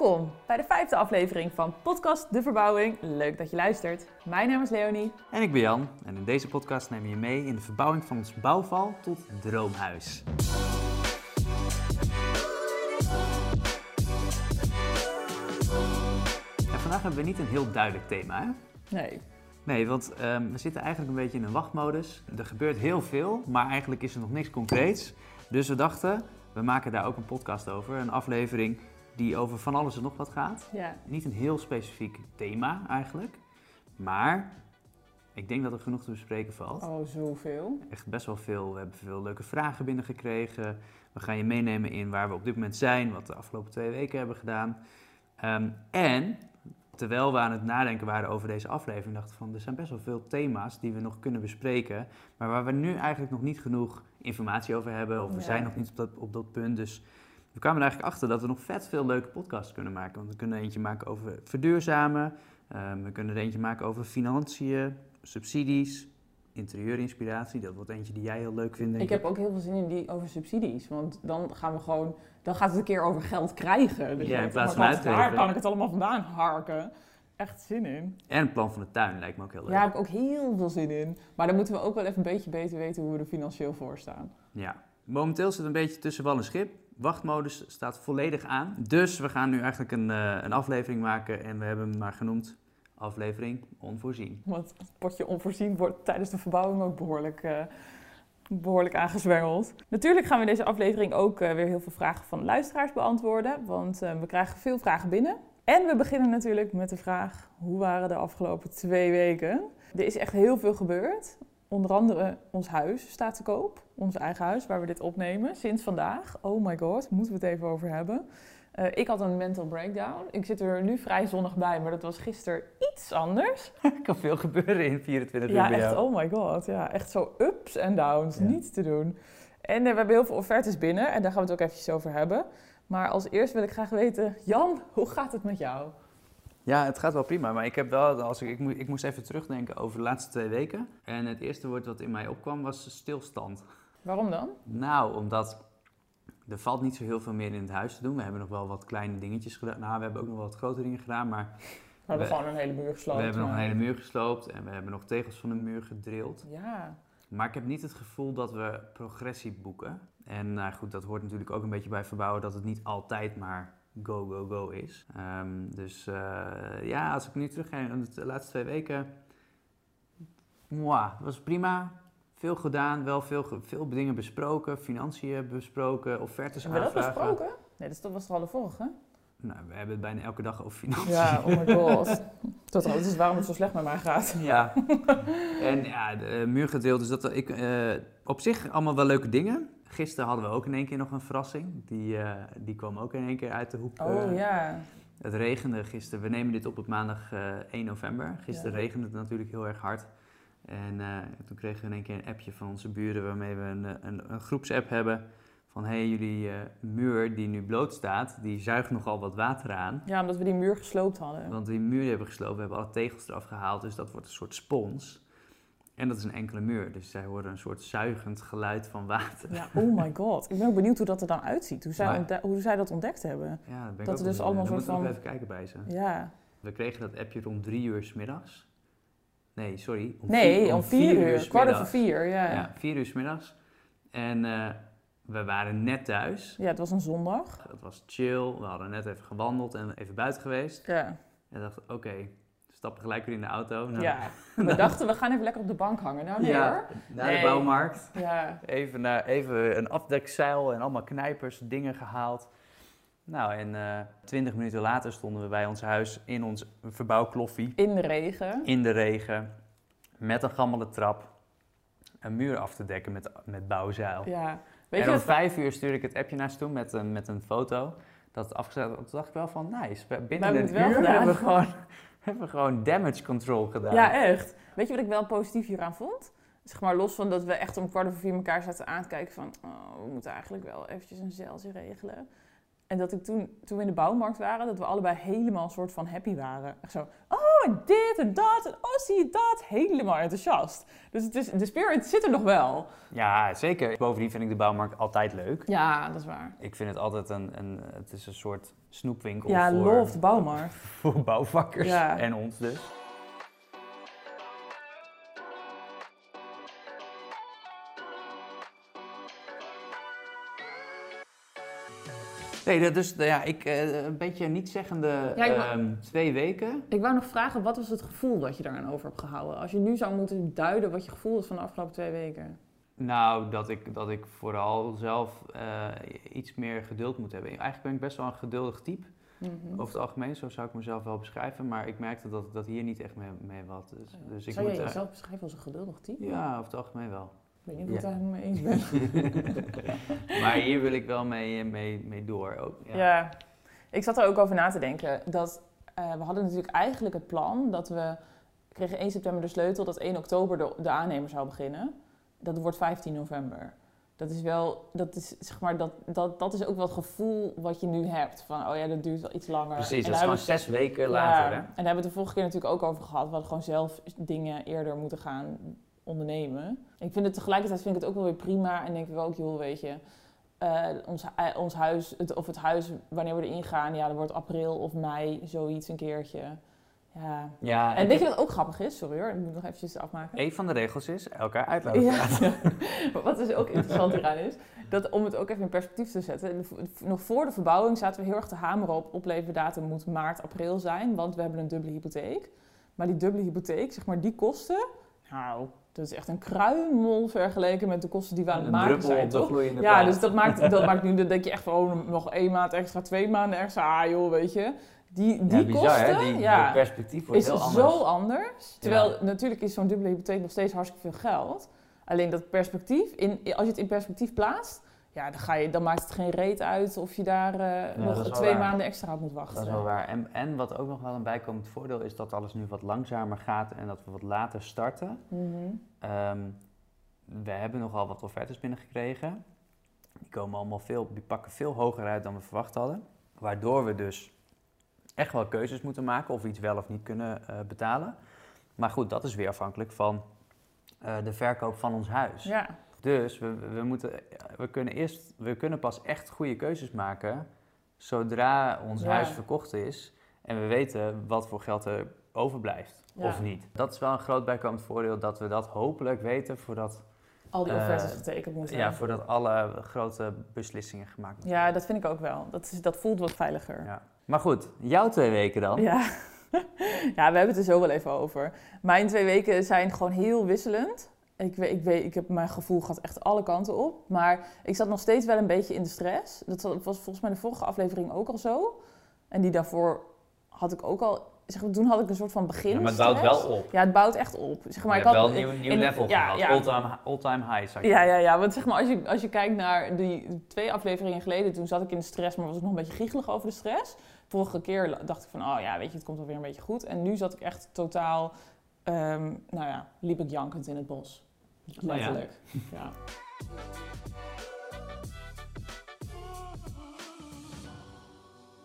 Welkom bij de vijfde aflevering van Podcast De Verbouwing. Leuk dat je luistert. Mijn naam is Leonie. En ik ben Jan en in deze podcast nemen we je mee in de verbouwing van ons bouwval tot droomhuis. En vandaag hebben we niet een heel duidelijk thema, hè? Nee. Nee, want ehm, we zitten eigenlijk een beetje in een wachtmodus. Er gebeurt heel veel, maar eigenlijk is er nog niks concreets. Dus we dachten, we maken daar ook een podcast over, een aflevering die over van alles en nog wat gaat. Ja. Niet een heel specifiek thema eigenlijk, maar ik denk dat er genoeg te bespreken valt. Oh, zoveel. Echt best wel veel. We hebben veel leuke vragen binnengekregen. We gaan je meenemen in waar we op dit moment zijn, wat we de afgelopen twee weken hebben gedaan. Ehm, en terwijl we aan het nadenken waren over deze aflevering, dachten we van er zijn best wel veel thema's die we nog kunnen bespreken, maar waar we nu eigenlijk nog niet genoeg informatie over hebben, of we Ja. zijn nog niet op dat, op dat punt. Dus we kwamen er eigenlijk achter dat we nog vet veel leuke podcasts kunnen maken. Want we kunnen er eentje maken over verduurzamen, ehm, we kunnen er eentje maken over financiën, subsidies, interieurinspiratie. Dat wordt eentje die jij heel leuk vindt. denk Ik heb ook heel veel zin in die over subsidies. Want dan gaan we gewoon. Dan gaat het een keer over geld krijgen. Dus Ja, in plaats van uitgeven. Waar kan ik het allemaal vandaan harken? Echt zin in. En het plan van de tuin lijkt me ook heel leuk. Ja, daar heb ik ook heel veel zin in. Maar dan moeten we ook wel even een beetje beter weten hoe we er financieel voor staan. Ja. Momenteel zit een beetje tussen wal en schip. Wachtmodus staat volledig aan. Dus we gaan nu eigenlijk een, eh, een aflevering maken en we hebben hem maar genoemd aflevering onvoorzien. Want het potje onvoorzien wordt tijdens de verbouwing ook behoorlijk, eh, behoorlijk aangezwengeld. Natuurlijk gaan we deze aflevering ook eh, weer heel veel vragen van luisteraars beantwoorden. Want we krijgen veel vragen binnen. En we beginnen natuurlijk met de vraag: hoe waren de afgelopen twee weken? Er is echt heel veel gebeurd. Onder andere ons huis staat te koop. Ons eigen huis waar we dit opnemen. Sinds vandaag. Oh my god, moeten we het even over hebben. Eh, ik had een mental breakdown. Ik zit er nu vrij zonnig bij, maar dat was gisteren iets anders. Er kan veel gebeuren in 24 uur Ja, echt, oh my god. Ja, echt zo ups en downs, Ja. niet te doen. En eh, we hebben heel veel offertes binnen en daar gaan we het ook eventjes over hebben. Maar als eerst wil ik graag weten, Jan, hoe gaat het met jou? Ja, het gaat wel prima. Maar ik heb wel, als ik, ik, moe- ik moest even terugdenken over de laatste twee weken. En het eerste woord wat in mij opkwam was stilstand. Waarom dan? Nou, omdat er valt niet zo heel veel meer in het huis te doen. We hebben nog wel wat kleine dingetjes gedaan. Nou, we hebben ook nog wel wat grote dingen gedaan, maar We hebben We- gewoon een hele muur gesloopt. we hebben nog een hele muur gesloopt en we hebben nog tegels van de muur gedrild. Ja, Maar ik heb niet het gevoel dat we progressie boeken. En nou goed, dat hoort natuurlijk ook een beetje bij verbouwen dat het niet altijd maar go, go, go is. Ehm, dus eh, ja, als ik nu terug ga aan de laatste twee weken. Mwah, was prima. Veel gedaan, wel veel, veel dingen besproken, financiën besproken, offertes hebben we dat aanvragen. besproken? Nee, dat is- dat was toch al de vorige? Nou, we hebben het bijna elke dag over financiën. Ja, oh my god. Dat dat is waarom het zo slecht met mij gaat. Ja, en ja, de eh, muur gedrild. Dus dat ik eh, op zich allemaal wel leuke dingen. Gisteren hadden we ook in één keer nog een verrassing. Die, eh, die kwam ook in één keer uit de hoek. Oh eh, ja. Het regende gisteren. We nemen dit op op maandag eh, 1 november. Gisteren Ja. regende het natuurlijk heel erg hard. En eh, toen kregen we in één keer een appje van onze buren waarmee we een, eh, een, een groepsapp hebben. Van hé, hey, jullie eh, muur die nu bloot staat, die zuigt nogal wat water aan. Ja, omdat we die muur gesloopt hadden. Want die muur hebben we gesloopt, we hebben alle tegels eraf gehaald, dus dat wordt een soort spons. En dat is een enkele muur, dus zij horen een soort zuigend geluid van water. Ja, oh my god. Ik ben ook benieuwd hoe dat er dan uitziet. Hoe zij, Maar- hoe zij dat ontdekt hebben. Ja, dat ben ik Dat ook er dus allemaal soort van- nog even kijken bij ze. Ja. We kregen dat appje rond drie uur 's middags. Nee, sorry. Om Nee, vier- om vier uur. Kwart over vier, ja. Ja, ja. vier uur 's middags. En eh, we waren net thuis. het was een zondag. Het was chill, we hadden net even gewandeld en even buiten geweest. Ja. En we dachten, oké, stappen gelijk weer in de auto. Nou, ja. We dachten, we gaan even lekker op de bank hangen. Nou, nee ja, hoor. naar Nee. de bouwmarkt. Ja. Even, naar, even een afdekzeil en allemaal knijpers, dingen gehaald. Nou, en eh 20 minuten later stonden we bij ons huis in ons verbouwkloffie. In de regen. In de regen, met een gammele trap. Een muur af te dekken met, met bouwzeil. Ja. Weet en je om vijf uur stuurde ik het appje naar ze toe met een, met een foto. Dat het afgezet. Toen dacht ik wel van, nice. Binnen een uur hebben we, gewoon, hebben gewoon damage control gedaan. Ja, echt. Weet je wat ik wel positief hieraan vond? Zeg maar los van dat we echt om kwart over vier elkaar zaten aan te kijken van... Oh, we moeten eigenlijk wel eventjes een zeiltje regelen. En dat ik toen, toen we in de bouwmarkt waren, dat we allebei helemaal een soort van happy waren. Echt zo, oh en dit en dat. En oh, zie je dat? Helemaal enthousiast. Dus het is, de spirit zit er nog wel. Ja, zeker. Bovendien vind ik de bouwmarkt altijd leuk. Ja, dat is waar. Ik vind het altijd een, een het is een soort snoepwinkel Ja, voor, love de bouwmarkt. voor bouwvakkers Ja. en ons dus. Nee, dus ja, ik eh, een beetje niet zeggende Ja, ik wou- ehm, twee weken. Ik wou nog vragen, wat was het gevoel dat je daaraan over hebt gehouden? Als je nu zou moeten duiden wat je gevoel is van de afgelopen twee weken. Nou, dat ik, dat ik vooral zelf eh, iets meer geduld moet hebben. Eigenlijk ben ik best wel een geduldig type. Mhm. Over het algemeen, zo zou ik mezelf wel beschrijven. Maar ik merkte dat dat hier niet echt mee, mee wat. Dus, dus ik zou moet, je eh, jezelf beschrijven als een geduldig type? Ja, over het algemeen wel. Weet niet of ik Ja. het daar helemaal mee eens ben. maar hier wil ik wel mee, mee, mee door ook. Ja. Ja. ik zat er ook over na te denken. Dat, eh, we hadden natuurlijk eigenlijk het plan dat we kregen 1 september de sleutel dat 1 oktober de, de aannemer zou beginnen. Dat wordt 15 november. Dat is wel, dat is zeg maar, dat, dat, dat is ook wel het gevoel wat je nu hebt. Van, oh ja, dat duurt wel iets langer. Precies, En dat is gewoon zes weken Ja, later. Hè? En daar hebben we het de vorige keer natuurlijk ook over gehad. We hadden gewoon zelf dingen eerder moeten gaan ondernemen. Ik vind het tegelijkertijd vind ik het ook wel weer prima. En denk ik ook, joh, weet je, eh, ons, hu- ons huis, het, of het huis, wanneer we erin gaan, ja, dat wordt april of mei, zoiets een keertje. Ja. Ja, En ik weet je wat ook grappig is? Sorry hoor, ik moet nog eventjes afmaken. Een van de regels is elkaar uitlaten. Ja, wat dus ook interessant hieraan is, dat om het ook even in perspectief te zetten, nog voor de verbouwing zaten we heel erg te hameren op opleverdatum moet maart, april zijn, want we hebben een dubbele hypotheek. Maar die dubbele hypotheek, zeg maar, die kosten, nou, dat is echt een kruimel vergeleken met de kosten die we aan het maken zijn, op toch? Ja, dus dat maakt, dat maakt nu, denk je echt van, oh, nog één maand extra, twee maanden extra, ah joh, weet je. Die, die ja, bizar kosten, hè? Die, ja, perspectief wordt is heel anders. zo anders. Terwijl natuurlijk is zo'n dubbele hypotheek nog steeds hartstikke veel geld. Alleen dat perspectief, in, als je het in perspectief plaatst, ja, dan, ga je, dan maakt het geen reet uit of je daar eh, nog twee waar. maanden extra op moet wachten. Dat is wel waar. En, en wat ook nog wel een bijkomend voordeel is dat alles nu wat langzamer gaat en dat we wat later starten. Mhm. Ehm, we hebben nogal wat offertes binnengekregen. Die komen allemaal veel, die pakken veel hoger uit dan we verwacht hadden. Waardoor we dus echt wel keuzes moeten maken of we iets wel of niet kunnen eh, betalen. Maar goed, dat is weer afhankelijk van eh, de verkoop van ons huis. Ja, Dus we, we, moeten, we, kunnen eerst, we kunnen pas echt goede keuzes maken zodra ons Ja. huis verkocht is en we weten wat voor geld er overblijft Ja. of niet. Dat is wel een groot bijkomend voordeel dat we dat hopelijk weten voordat, al die Eh, offertes getekend moeten ja, worden. voordat alle grote beslissingen gemaakt moeten Ja, dat vind ik ook wel. Dat, is, dat voelt wat veiliger. worden. Ja. Maar goed, jouw twee weken dan? Ja. ja, we hebben het er zo wel even over. Mijn twee weken zijn gewoon heel wisselend. Ik, weet, ik, weet, ik heb mijn gevoel gaat echt alle kanten op. Maar ik zat nog steeds wel een beetje in de stress. Dat was volgens mij de vorige aflevering ook al zo. En die daarvoor had ik ook al... Zeg, maar, toen had ik een soort van begin. Ja, maar het bouwt wel op. Ja, het bouwt echt op. Zeg maar, je ik had, wel een nieuw, nieuw in- level ja, gehaald. ja. All-time, all-time high, Ja, ja, ja. Want zeg maar, als je, als je kijkt naar die twee afleveringen geleden, toen zat ik in de stress, maar was ik nog een beetje giechelig over de stress. Vorige keer dacht ik van, oh ja, weet je, het komt wel weer een beetje goed. En nu zat ik echt totaal, ehm, nou ja, liep ik jankend in het bos. Ja. Letterlijk. ja.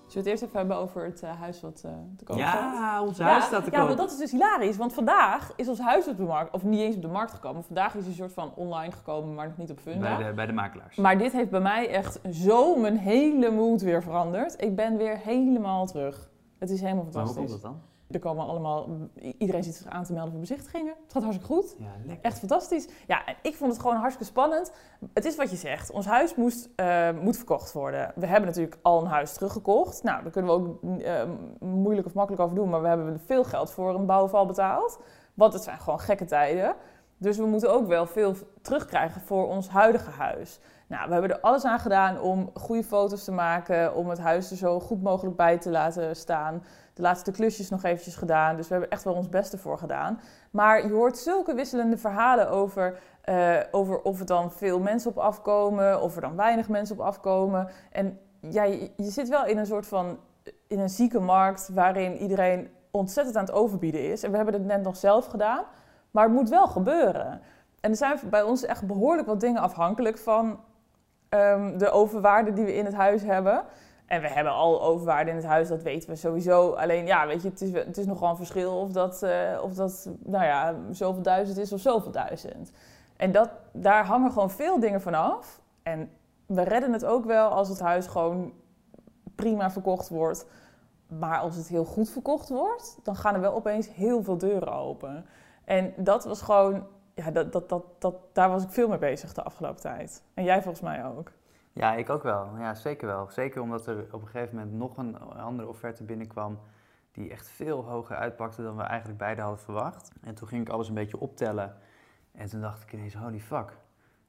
Zullen we het eerst even hebben over het eh, huis wat eh, te koop staat? Ja, ons huis staat te ja, koop. maar dat is dus hilarisch. Want vandaag is ons huis op de markt, of niet eens op de markt gekomen. Vandaag is hij een soort van online gekomen, maar nog niet op Funda. bij, de, bij de makelaars. Maar dit heeft bij mij echt zo mijn hele moed weer veranderd. Ik ben weer helemaal terug. Het is helemaal Maar hoe fantastisch. komt dat dan? Er komen allemaal, iedereen zit zich aan te melden voor bezichtigingen. Het gaat hartstikke goed. Ja. Echt fantastisch. Ja, en ik vond het gewoon hartstikke spannend. Het is wat je zegt. Ons huis moest, eh, moet verkocht worden. We hebben natuurlijk al een huis teruggekocht. Nou, daar kunnen we ook eh, moeilijk of makkelijk over doen. Maar we hebben veel geld voor een bouwval betaald. Want het zijn gewoon gekke tijden. Dus we moeten ook wel veel terugkrijgen voor ons huidige huis. Nou, we hebben er alles aan gedaan om goede foto's te maken. Om het huis er zo goed mogelijk bij te laten staan. De laatste klusjes nog eventjes gedaan. Dus we hebben echt wel ons beste voor gedaan. Maar je hoort zulke wisselende verhalen over, eh, over of er dan veel mensen op afkomen, of er dan weinig mensen op afkomen. En ja, je, zit wel in een soort van in een zieke markt waarin iedereen ontzettend aan het overbieden is. En we hebben het net nog zelf gedaan, maar het moet wel gebeuren. En er zijn bij ons echt behoorlijk wat dingen afhankelijk van ehm, de overwaarde die we in het huis hebben. En we hebben al overwaarde in het huis, dat weten we sowieso. Alleen ja, weet je, het is, het is nogal een verschil of dat, eh, of dat nou ja, zoveel duizend is of zoveel duizend. En dat, daar hangen gewoon veel dingen van af. En we redden het ook wel als het huis gewoon prima verkocht wordt. Maar als het heel goed verkocht wordt, dan gaan er wel opeens heel veel deuren open. En dat was gewoon, ja, dat, dat, dat, dat, daar was ik veel mee bezig de afgelopen tijd. En jij volgens mij ook. Ja, ik ook wel. Ja, zeker wel. Zeker omdat er op een gegeven moment nog een andere offerte binnenkwam die echt veel hoger uitpakte dan we eigenlijk beide hadden verwacht. En toen ging ik alles een beetje optellen en toen dacht ik ineens, holy fuck,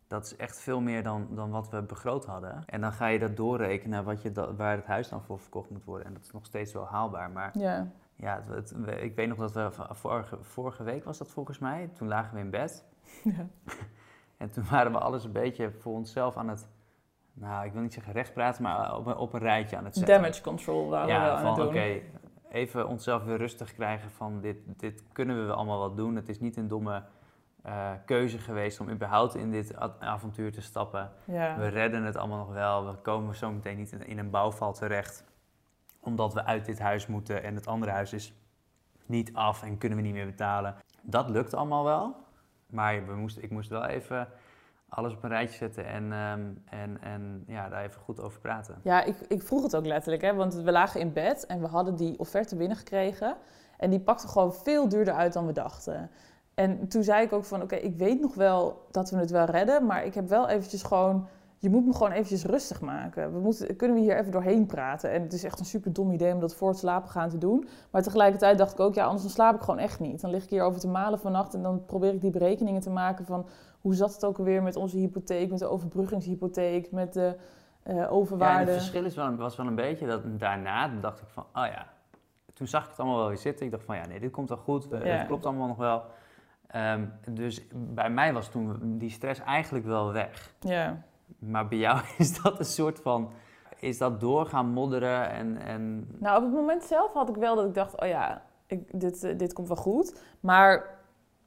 dat is echt veel meer dan, dan wat we begroot hadden. En dan ga je dat doorrekenen wat je waar het huis dan voor verkocht moet worden. En dat is nog steeds wel haalbaar. Maar ja, ja het, ik weet nog dat we vorige, vorige week was dat volgens mij. Toen lagen we in bed. Ja. en toen waren we alles een beetje voor onszelf aan het nou, ik wil niet zeggen rechtspraten, maar op, op, een rijtje aan het zetten. Damage control waren ja, we aan van, het doen. oké, even onszelf weer rustig krijgen van dit, dit kunnen we allemaal wel doen. Het is niet een domme uh, keuze geweest om überhaupt in dit avontuur te stappen. Ja. We redden het allemaal nog wel. We komen zo meteen niet in, een bouwval terecht. Omdat we uit dit huis moeten en het andere huis is niet af en kunnen we niet meer betalen. Dat lukt allemaal wel. Maar we moesten, ik moest wel even alles op een rijtje zetten en, ehm, en, en ja, daar even goed over praten. Ja, ik, ik vroeg het ook letterlijk, hè, want we lagen in bed en we hadden die offerte binnengekregen. En die pakte gewoon veel duurder uit dan we dachten. En toen zei ik ook van, oké, ik weet nog wel dat we het wel redden, maar ik heb wel eventjes gewoon, je moet me gewoon eventjes rustig maken. We moeten, kunnen we hier even doorheen praten? En het is echt een super dom idee om dat voor het slapen gaan te doen. Maar tegelijkertijd dacht ik ook, ja, anders dan slaap ik gewoon echt niet. Dan lig ik hier over te malen vannacht en dan probeer ik die berekeningen te maken van, hoe zat het ook alweer met onze hypotheek, met de overbruggingshypotheek, met de uh, overwaarde? Ja, het verschil is wel, was wel een beetje dat daarna dacht ik van, oh ja, toen zag ik het allemaal wel weer zitten. Ik dacht van, ja, nee, dit komt wel goed, het klopt allemaal nog wel. Ehm, dus bij mij was toen die stress eigenlijk wel weg. Ja. Maar bij jou is dat een soort van, is dat doorgaan modderen en, en... Nou, op het moment zelf had ik wel dat ik dacht, oh ja, ik, dit, uh, dit komt wel goed. Maar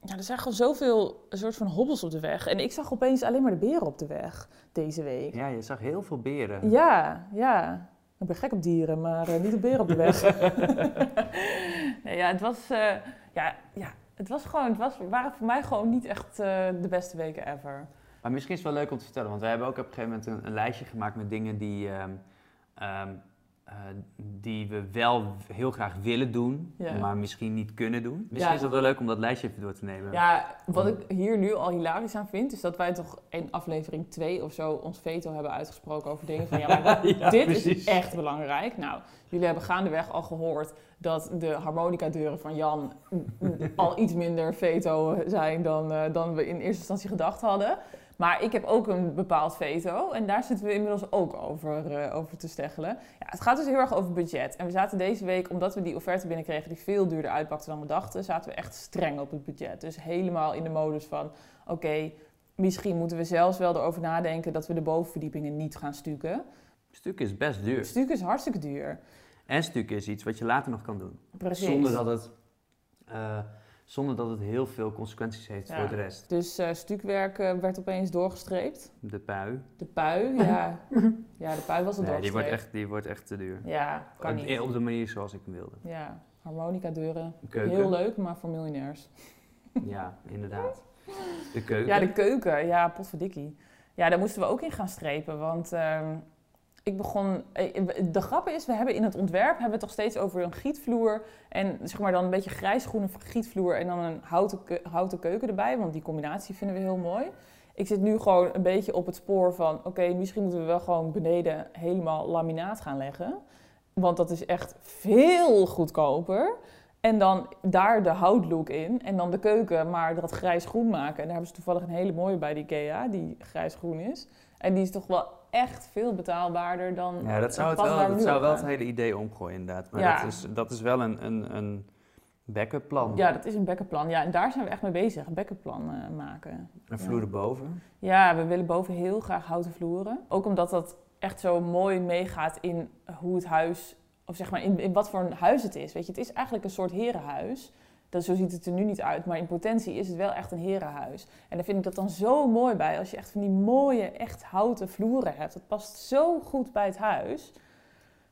ja, er zijn gewoon zoveel een soort van hobbels op de weg. En ik zag opeens alleen maar de beren op de weg deze week. Ja, je zag heel veel beren. Ja, ja. Ik ben gek op dieren, maar uh, niet de beren op de weg. nee, ja, het was, uh, ja, ja, het was gewoon, het was, waren voor mij gewoon niet echt uh, de beste weken ever. Maar misschien is het wel leuk om te vertellen, want wij hebben ook op een gegeven moment een, een lijstje gemaakt met dingen die, um, um, uh, die we wel heel graag willen doen, maar misschien niet kunnen doen. Misschien is het wel leuk om dat lijstje even door te nemen. Ja, wat ik hier nu al hilarisch aan vind, is dat wij toch in aflevering 2 of zo ons veto hebben uitgesproken over dingen van ja, maar dit is echt belangrijk. Nou, jullie hebben gaandeweg al gehoord dat de harmonica-deuren van Jan al iets minder veto zijn dan, uh, dan we in eerste instantie gedacht hadden. Maar ik heb ook een bepaald veto en daar zitten we inmiddels ook over, uh, over te steggelen. Ja, het gaat dus heel erg over budget. En we zaten deze week, omdat we die offerte binnenkregen die veel duurder uitpakte dan we dachten, zaten we echt streng op het budget. Dus helemaal in de modus van, oké, misschien moeten we zelfs wel erover nadenken dat we de bovenverdiepingen niet gaan stukken. Stukken is best duur. Stukken is hartstikke duur. En stukken is iets wat je later nog kan doen. Precies. Zonder dat het... Uh, zonder dat het heel veel consequenties heeft voor de rest. Dus uh, stukwerk uh, werd opeens doorgestreept. De pui. De pui, ja. ja, de pui was het nee, die wordt, echt, die wordt echt te duur. Ja, kan niet. Op de manier zoals ik hem wilde. Ja, harmonica deuren. Heel leuk, maar voor miljonairs. ja, inderdaad. De keuken. Ja, de keuken. Ja, potverdikkie. Ja, daar moesten we ook in gaan strepen, want... Uh, ik begon. Eh, de grap is, we hebben in het ontwerp hebben we toch steeds over een gietvloer. En zeg maar dan een beetje grijsgroene gietvloer en dan een houten, houten keuken erbij. Want die combinatie vinden we heel mooi. Ik zit nu gewoon een beetje op het spoor van: oké, misschien moeten we wel gewoon beneden helemaal laminaat gaan leggen. Want dat is echt veel goedkoper. En dan daar de houtlook in. En dan de keuken maar dat grijs-groen maken. En daar hebben ze toevallig een hele mooie bij IKEA, die grijs-groen is. En die is toch wel echt veel betaalbaarder dan. Ja, dat zou, het wel, dat zou wel het hele idee omgooien, inderdaad. Maar ja. dat, is, dat is wel een, een, een backup plan. Ja, dat is een backup plan. Ja, en daar zijn we echt mee bezig, een backup plan uh, maken. En vloeren boven? Ja, we willen boven heel graag houten vloeren. Ook omdat dat echt zo mooi meegaat in hoe het huis, of zeg maar in, in wat voor een huis het is. Weet je, het is eigenlijk een soort herenhuis. Dat, zo ziet het er nu niet uit, maar in potentie is het wel echt een herenhuis. En daar vind ik dat dan zo mooi bij, als je echt van die mooie, echt houten vloeren hebt. Dat past zo goed bij het huis.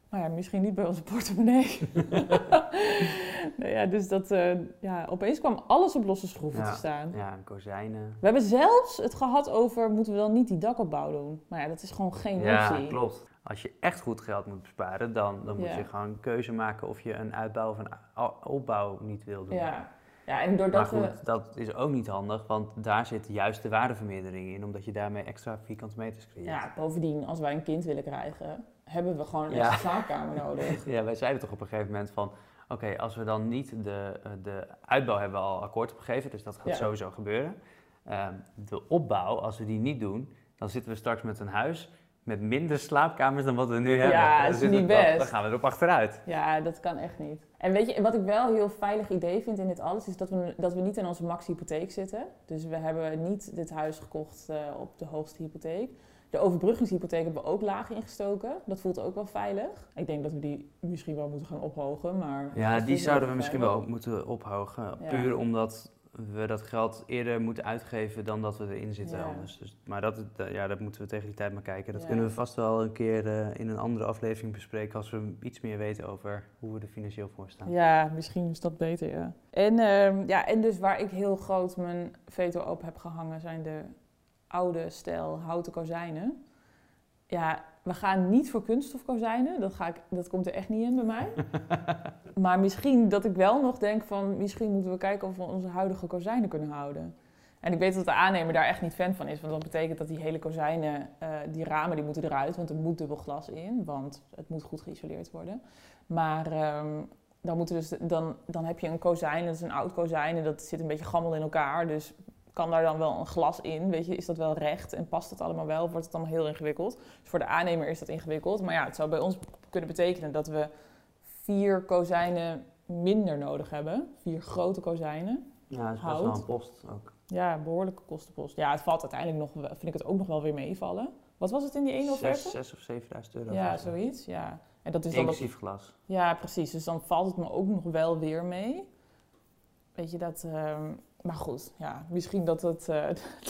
Nou ja, misschien niet bij onze portemonnee. nee, ja, dus dat, eh, ja, opeens kwam alles op losse schroeven Ja. te staan. Ja, en kozijnen. We hebben zelfs het gehad over, moeten we dan niet die dakopbouw doen? Maar ja, dat is gewoon geen Ja, optie. klopt. Als je echt goed geld moet besparen, dan, dan moet Ja. je gewoon een keuze maken of je een uitbouw of een opbouw niet wil doen. Ja. ja, en Maar doordat goed, we... dat is ook niet handig, want daar zit juist de waardevermeerdering in, omdat je daarmee extra vierkante meters creëert. Ja, bovendien, als wij een kind willen krijgen, hebben we gewoon een Ja. extra slaapkamer nodig. Ja, wij zeiden toch op een gegeven moment van... Oké, als we dan niet de, eh, de uitbouw hebben we al akkoord opgegeven, dus dat gaat Ja. sowieso gebeuren. Ehm, de opbouw, als we die niet doen, dan zitten we straks met een huis met minder slaapkamers dan wat we nu hebben. Ja, dat is we- niet best. Dan gaan we erop achteruit. Ja, dat kan echt niet. En weet je, wat ik wel een heel veilig idee vind in dit alles, is dat we, dat we niet in onze max-hypotheek zitten. Dus we hebben niet dit huis gekocht eh, op de hoogste hypotheek. De overbruggingshypotheek hebben we ook laag ingestoken. Dat voelt ook wel veilig. Ik denk dat we die misschien wel moeten gaan ophogen, maar... Ja, die zouden we misschien wel ook moeten ophogen. Ja. Puur omdat we dat geld eerder moeten uitgeven dan dat we erin zitten Ja. anders. Dus, maar dat, dat- ja, dat moeten we tegen die tijd maar kijken. Dat Ja. kunnen we vast wel een keer eh, in een andere aflevering bespreken als we iets meer weten over hoe we er financieel voor staan. Ja, misschien is dat beter, ja. En, ehm, ja, en dus waar ik heel groot mijn veto op heb gehangen, zijn de oude stijl houten kozijnen. Ja, we gaan niet voor kunststofkozijnen. Dat, ga ik, dat komt er echt niet in bij mij. maar misschien dat ik wel nog denk van... misschien moeten we kijken of we onze huidige kozijnen kunnen houden. En ik weet dat de aannemer daar echt niet fan van is. Want dat betekent dat die hele kozijnen, eh, die ramen, die moeten eruit. Want er moet dubbel glas in. Want het moet goed geïsoleerd worden. Maar ehm, dan, moeten dus, dan, dan heb je een kozijn, dat is een oud kozijn. En dat zit een beetje gammel in elkaar. Dus kan daar dan wel een glas in? Weet je, is dat wel recht en past het allemaal wel? Of wordt het allemaal heel ingewikkeld? Dus voor de aannemer is dat ingewikkeld. Maar ja, het zou bij ons kunnen betekenen dat we vier kozijnen minder nodig hebben. Vier grote kozijnen. Ja, dat is best wel een post ook. Ja, behoorlijke kostenpost. Ja, het valt uiteindelijk nog, vind ik het ook nog wel weer meevallen. Wat was het in die ene offerte? Zes, zes of zevenduizend euro. Ja, zoiets. Ja. En dat is dan Inclusief glas. ja, precies. Dus dan valt het me ook nog wel weer mee. Weet je dat. ehm, maar goed, ja, misschien dat, het, eh,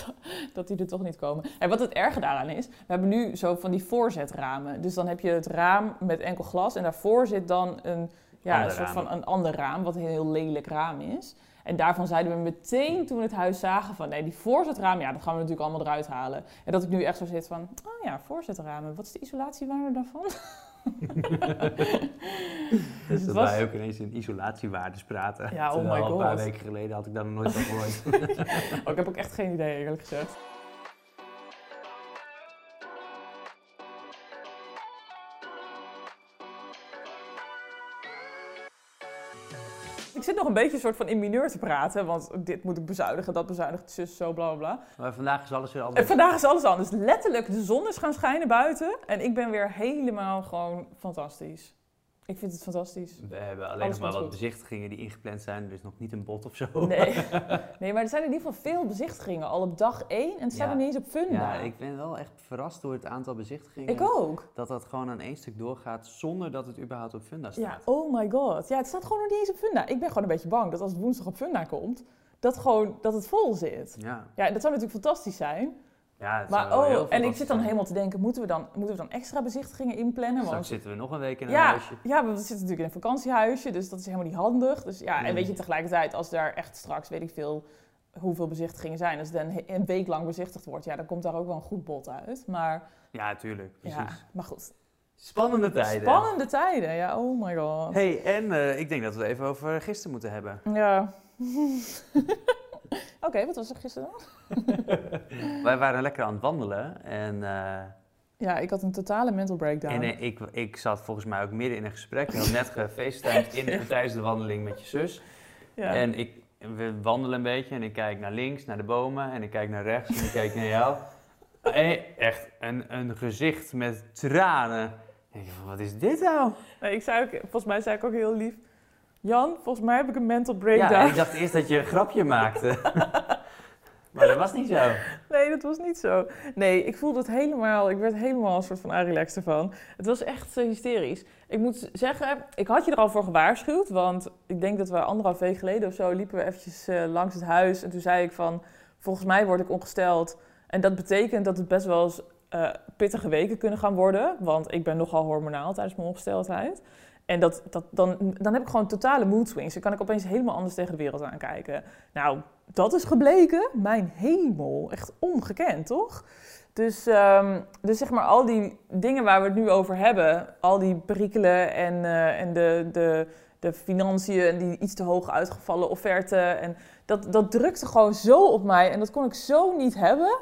dat die er toch niet komen. En wat het erge daaraan is, we hebben nu zo van die voorzetramen. Dus dan heb je het raam met enkel glas en daarvoor zit dan een, ja, een soort van een ander raam, wat een heel lelijk raam is. En daarvan zeiden we meteen toen we het huis zagen van nee, die voorzetraam, ja, dat gaan we natuurlijk allemaal eruit halen. En dat ik nu echt zo zit van, oh ja, voorzetramen, wat is de isolatiewaarde daarvan? dus dat was, wij ook ineens in isolatiewaardes praten. Ja, oh my Een paar god. weken geleden had ik daar nog nooit van gehoord. Oh, ik heb ook echt geen idee, eerlijk gezegd. Zit nog een beetje een soort van in mineur te praten, want dit moet ik bezuinigen, dat bezuinigt, zus, zo, bla bla bla. maar vandaag is alles weer En anders. vandaag is alles anders. Letterlijk, de zon is gaan schijnen buiten en ik ben weer helemaal gewoon fantastisch. Ik vind het fantastisch. We hebben alleen Alles nog maar wat goed. bezichtigingen die ingepland zijn. Er is nog niet een bot of zo. Nee. nee, maar er zijn in ieder geval veel bezichtigingen al op dag één en het staat Ja. nog niet eens op Funda. Ja, ik ben wel echt verrast door het aantal bezichtigingen. Ik ook. Dat dat gewoon aan één stuk doorgaat zonder dat het überhaupt op Funda Ja, staat. oh my god. Ja, het staat gewoon nog niet eens op Funda. Ik ben gewoon een beetje bang dat als het woensdag op Funda komt, dat, gewoon, dat het vol zit. Ja, Ja, dat zou natuurlijk fantastisch zijn. Ja het Maar heel oh, en ik zit dan helemaal te denken, moeten we dan, moeten we dan extra bezichtigingen inplannen? Straks Want zitten we nog een week in een ja, huisje. ja, we zitten natuurlijk in een vakantiehuisje, dus dat is helemaal niet handig. Dus ja, en weet je, tegelijkertijd, als daar echt straks, weet ik veel, hoeveel bezichtigingen zijn, als het een, een week lang bezichtigd wordt, ja, dan komt daar ook wel een goed bod uit. Maar Ja, tuurlijk. Precies. ja, maar goed. Spannende tijden. Spannende tijden, ja, oh my god. hey, en eh, ik denk dat we het even over gisteren moeten hebben. Ja. Oké, wat was er gisteren dan? Wij waren lekker aan het wandelen en, eh, Ja, ik had een totale mental breakdown. en eh, ik, ik zat volgens mij ook midden in een gesprek. Je had net gefacetimed in, tijdens de wandeling met je zus. ja. En ik, we wandelen een beetje en ik kijk naar links, naar de bomen en ik kijk naar rechts en ik kijk naar jou. En echt een, een gezicht met tranen. Ik denk wat is dit nou? Nee, ik zei ook, volgens mij zei ik ook heel lief. Jan, volgens mij heb ik een mental Ja, breakdown. en ik dacht eerst dat je een grapje maakte. maar dat was niet zo. Nee, dat was niet zo. Nee, ik voelde het helemaal, ik werd helemaal een soort van relaxed ervan. Het was echt eh, hysterisch. Ik moet zeggen, ik had je er al voor gewaarschuwd, want ik denk dat we anderhalf week geleden of zo liepen we eventjes eh, langs het huis. En toen zei ik van, volgens mij word ik ongesteld. En dat betekent dat het best wel eens eh, pittige weken kunnen gaan worden. Want ik ben nogal hormonaal tijdens mijn ongesteldheid. En dat, dat, dan, dan heb ik gewoon totale mood swings. Dan kan ik opeens helemaal anders tegen de wereld aankijken. Nou, dat is gebleken. Mijn hemel. Echt ongekend, toch? Dus, ehm, dus zeg maar al die dingen waar we het nu over hebben. Al die perikelen en, eh, en de, de, de financiën en die iets te hoog uitgevallen offerte. En dat, dat drukte gewoon zo op mij. En dat kon ik zo niet hebben.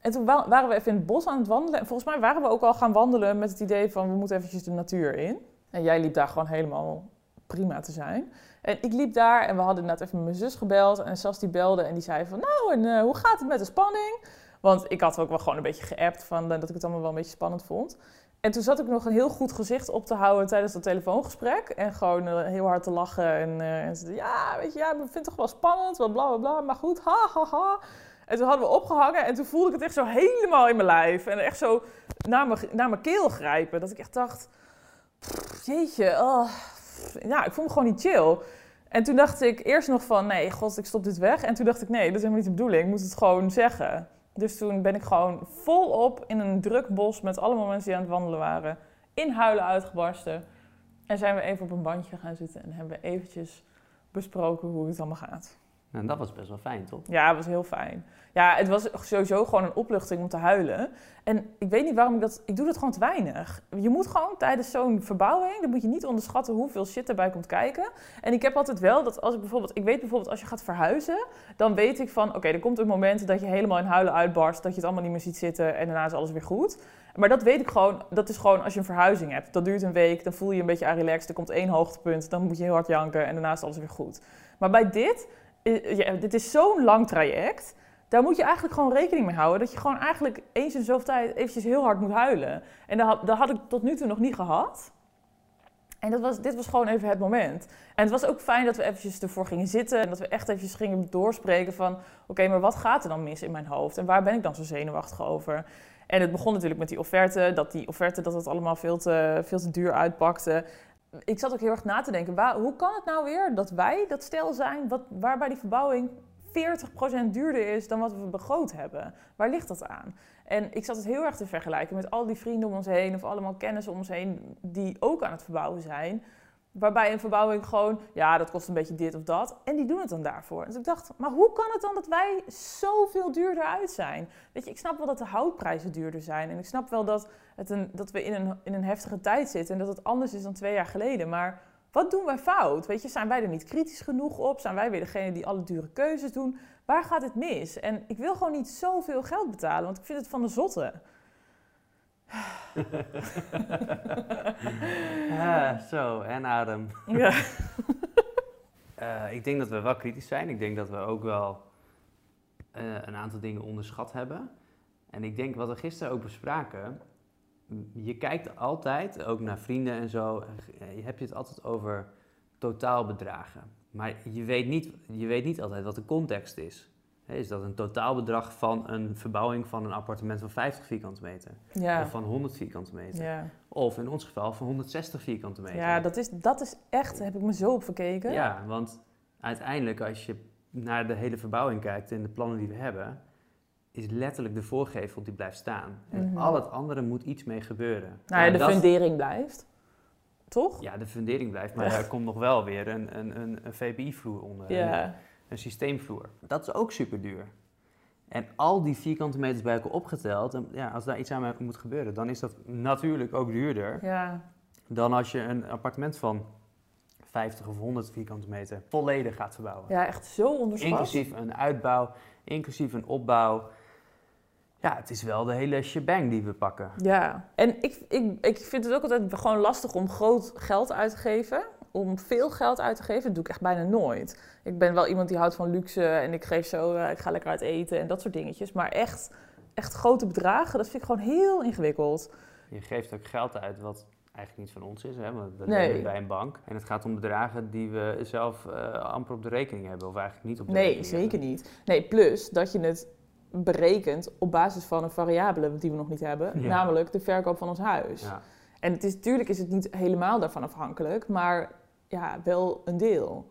En toen wa- waren we even in het bos aan het wandelen. En volgens mij waren we ook al gaan wandelen met het idee van... we moeten eventjes de natuur in. En jij liep daar gewoon helemaal prima te zijn. En ik liep daar en we hadden net even mijn zus gebeld. En Sas die belde en die zei van... nou, en eh, hoe gaat het met de spanning? Want ik had ook wel gewoon een beetje geappt van... eh, dat ik het allemaal wel een beetje spannend vond. En toen zat ik nog een heel goed gezicht op te houden tijdens dat telefoongesprek. En gewoon eh, heel hard te lachen. En, en ze zei, ja, weet je, ja, ik vind het toch wel spannend, wat bla bla bla. Maar goed, ha ha ha. En toen hadden we opgehangen en toen voelde ik het echt zo helemaal in mijn lijf. En echt zo naar mijn, naar mijn keel grijpen. Dat ik echt dacht, jeetje, oh, ja, ik voel me gewoon niet chill. En toen dacht ik eerst nog van, nee, god, ik stop dit weg. En toen dacht ik, nee, dat is helemaal niet de bedoeling. Ik moet het gewoon zeggen. Dus toen ben ik gewoon volop in een druk bos met allemaal mensen die aan het wandelen waren. In huilen uitgebarsten. En zijn we even op een bandje gaan zitten en hebben we eventjes besproken hoe het allemaal gaat. Nou, dat was best wel fijn, toch? Ja, het was heel fijn. Ja, het was sowieso gewoon een opluchting om te huilen. En ik weet niet waarom ik dat... Ik doe dat gewoon te weinig. Je moet gewoon tijdens zo'n verbouwing... dan moet je niet onderschatten hoeveel shit erbij komt kijken. En ik heb altijd wel dat als ik bijvoorbeeld... Ik weet bijvoorbeeld als je gaat verhuizen... dan weet ik van... Oké, er komt een moment dat je helemaal in huilen uitbarst... dat je het allemaal niet meer ziet zitten en daarna is alles weer goed. Maar dat weet ik gewoon... Dat is gewoon als je een verhuizing hebt. Dat duurt een week, dan voel je je een beetje relaxed. Er komt één hoogtepunt, dan moet je heel hard janken... en daarna is alles weer goed. Maar bij dit... eh, Ja, dit is zo'n lang traject daar moet je eigenlijk gewoon rekening mee houden. Dat je gewoon eigenlijk eens in zoveel tijd eventjes heel hard moet huilen. En dat dat had ik tot nu toe nog niet gehad. En dat was, dit was gewoon even het moment. En het was ook fijn dat we eventjes ervoor gingen zitten. En dat we echt eventjes gingen doorspreken van... Oké, maar wat gaat er dan mis in mijn hoofd? En waar ben ik dan zo zenuwachtig over? En het begon natuurlijk met die offerte. Dat die offerte, dat het allemaal veel te, veel te duur uitpakte. Ik zat ook heel erg na te denken. Waar, hoe kan het nou weer dat wij dat stel zijn... Wat, waarbij die verbouwing 40% duurder is dan wat we begroot hebben. Waar ligt dat aan? En ik zat het heel erg te vergelijken met al die vrienden om ons heen of allemaal kennissen om ons heen die ook aan het verbouwen zijn. Waarbij een verbouwing gewoon, ja, dat kost een beetje dit of dat. En die doen het dan daarvoor. Dus ik dacht, maar hoe kan het dan dat wij zoveel duurder uit zijn? Weet je, ik snap wel dat de houtprijzen duurder zijn. En ik snap wel dat, het een, dat we in een, in een heftige tijd zitten en dat het anders is dan twee jaar geleden. Maar wat doen wij fout? Weet je, zijn wij er niet kritisch genoeg op? Zijn wij weer degene die alle dure keuzes doen? Waar gaat het mis? En ik wil gewoon niet zoveel geld betalen, want ik vind het van de zotte. Ah, zo, en adem. Ja. Eh, ik denk dat we wel kritisch zijn. Ik denk dat we ook wel eh, een aantal dingen onderschat hebben. En ik denk wat we gisteren ook bespraken. Je kijkt altijd, ook naar vrienden en zo, eh, je hebt het altijd over totaalbedragen. Maar je weet niet, je weet niet altijd wat de context is. Is dat een totaalbedrag van een verbouwing van een appartement van 50 vierkante meter? Ja. Of van 100 vierkante meter? Ja. Of in ons geval van 160 vierkante meter? ja, dat is, dat is echt, daar heb ik me zo op verkeken. Ja, want uiteindelijk als je naar de hele verbouwing kijkt en de plannen die we hebben, is letterlijk de voorgevel die blijft staan. En Mhm. al het andere moet iets mee gebeuren. Nou ja, de dat- fundering blijft. Toch? Ja, de fundering blijft, maar er komt nog wel weer een, een, een, een VPI-vloer onder. Ja. Een, systeemvloer. Dat is ook super duur. En al die vierkante meters bij elkaar opgeteld, en ja, als daar iets aan moet gebeuren, dan is dat natuurlijk ook duurder Ja. dan als je een appartement van 50 of 100 vierkante meter volledig gaat verbouwen. ja, echt zo onderschat. Inclusief een uitbouw, inclusief een opbouw. Ja, het is wel de hele shebang die we pakken. Ja, en ik, ik, ik vind het ook altijd gewoon lastig om groot geld uit te geven. Om veel geld uit te geven, dat doe ik echt bijna nooit. Ik ben wel iemand die houdt van luxe en ik geef zo, eh, ik ga lekker uit eten en dat soort dingetjes. Maar echt, echt grote bedragen, dat vind ik gewoon heel ingewikkeld. Je geeft ook geld uit wat eigenlijk niet van ons is, hè? want we Nee. bij een bank. En het gaat om bedragen die we zelf eh, amper op de rekening hebben, of eigenlijk niet op de Nee, rekening zeker hebben. niet. Nee, plus dat je het berekent op basis van een variabele die we nog niet hebben. Ja. Namelijk de verkoop van ons huis. Ja. En het is, natuurlijk is het niet helemaal daarvan afhankelijk, maar ja, wel een deel.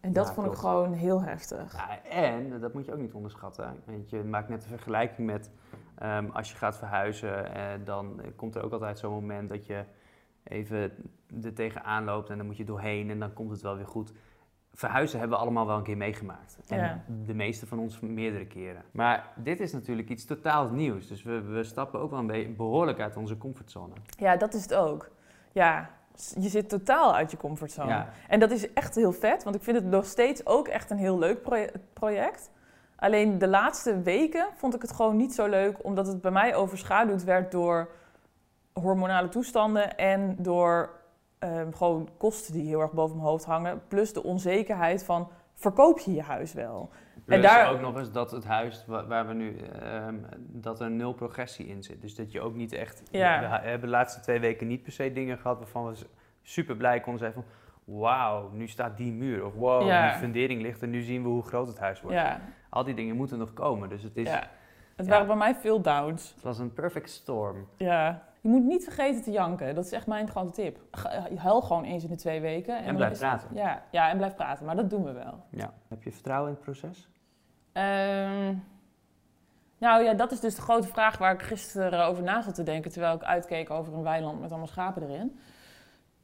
En dat Ja, vond ik gewoon heel heftig. Ja, en, dat moet je ook niet onderschatten, want je maakt net een vergelijking met Ehm, als je gaat verhuizen, eh, dan komt er ook altijd zo'n moment dat je even er tegenaan loopt en dan moet je doorheen en dan komt het wel weer goed. Verhuizen hebben we allemaal wel een keer meegemaakt. En Ja. de meeste van ons meerdere keren. Maar dit is natuurlijk iets totaal nieuws. Dus we, we stappen ook wel een beetje behoorlijk uit onze comfortzone. Ja, dat is het ook. Ja, je zit totaal uit je comfortzone. Ja. En dat is echt heel vet, want ik vind het nog steeds ook echt een heel leuk proje- project. Alleen de laatste weken vond ik het gewoon niet zo leuk, omdat het bij mij overschaduwd werd door hormonale toestanden en door ehm, gewoon kosten die heel erg boven mijn hoofd hangen. Plus de onzekerheid van, verkoop je je huis wel? En daar- ook nog eens dat het huis wa- waar we nu, ehm, dat er nul progressie in zit. Dus dat je ook niet echt, Ja. we hebben de laatste twee weken niet per se dingen gehad waarvan we super blij konden zijn van, wauw, nu staat die muur. Of wow, Ja. die fundering ligt en nu zien we hoe groot het huis wordt. Ja, Al die dingen moeten nog komen. Dus het, is, ja. Het waren bij mij veel downs. het was een perfect storm. Ja. Je moet niet vergeten te janken. Dat is echt mijn grote tip. Huil gewoon eens in de twee weken. En dan blijf praten. Ja, ja, en blijf praten. Maar dat doen we wel. Ja. Heb je vertrouwen in het proces? Ehm, nou ja, dat is dus de grote vraag waar ik gisteren over na zat te denken. Terwijl ik uitkeek over een weiland met allemaal schapen erin.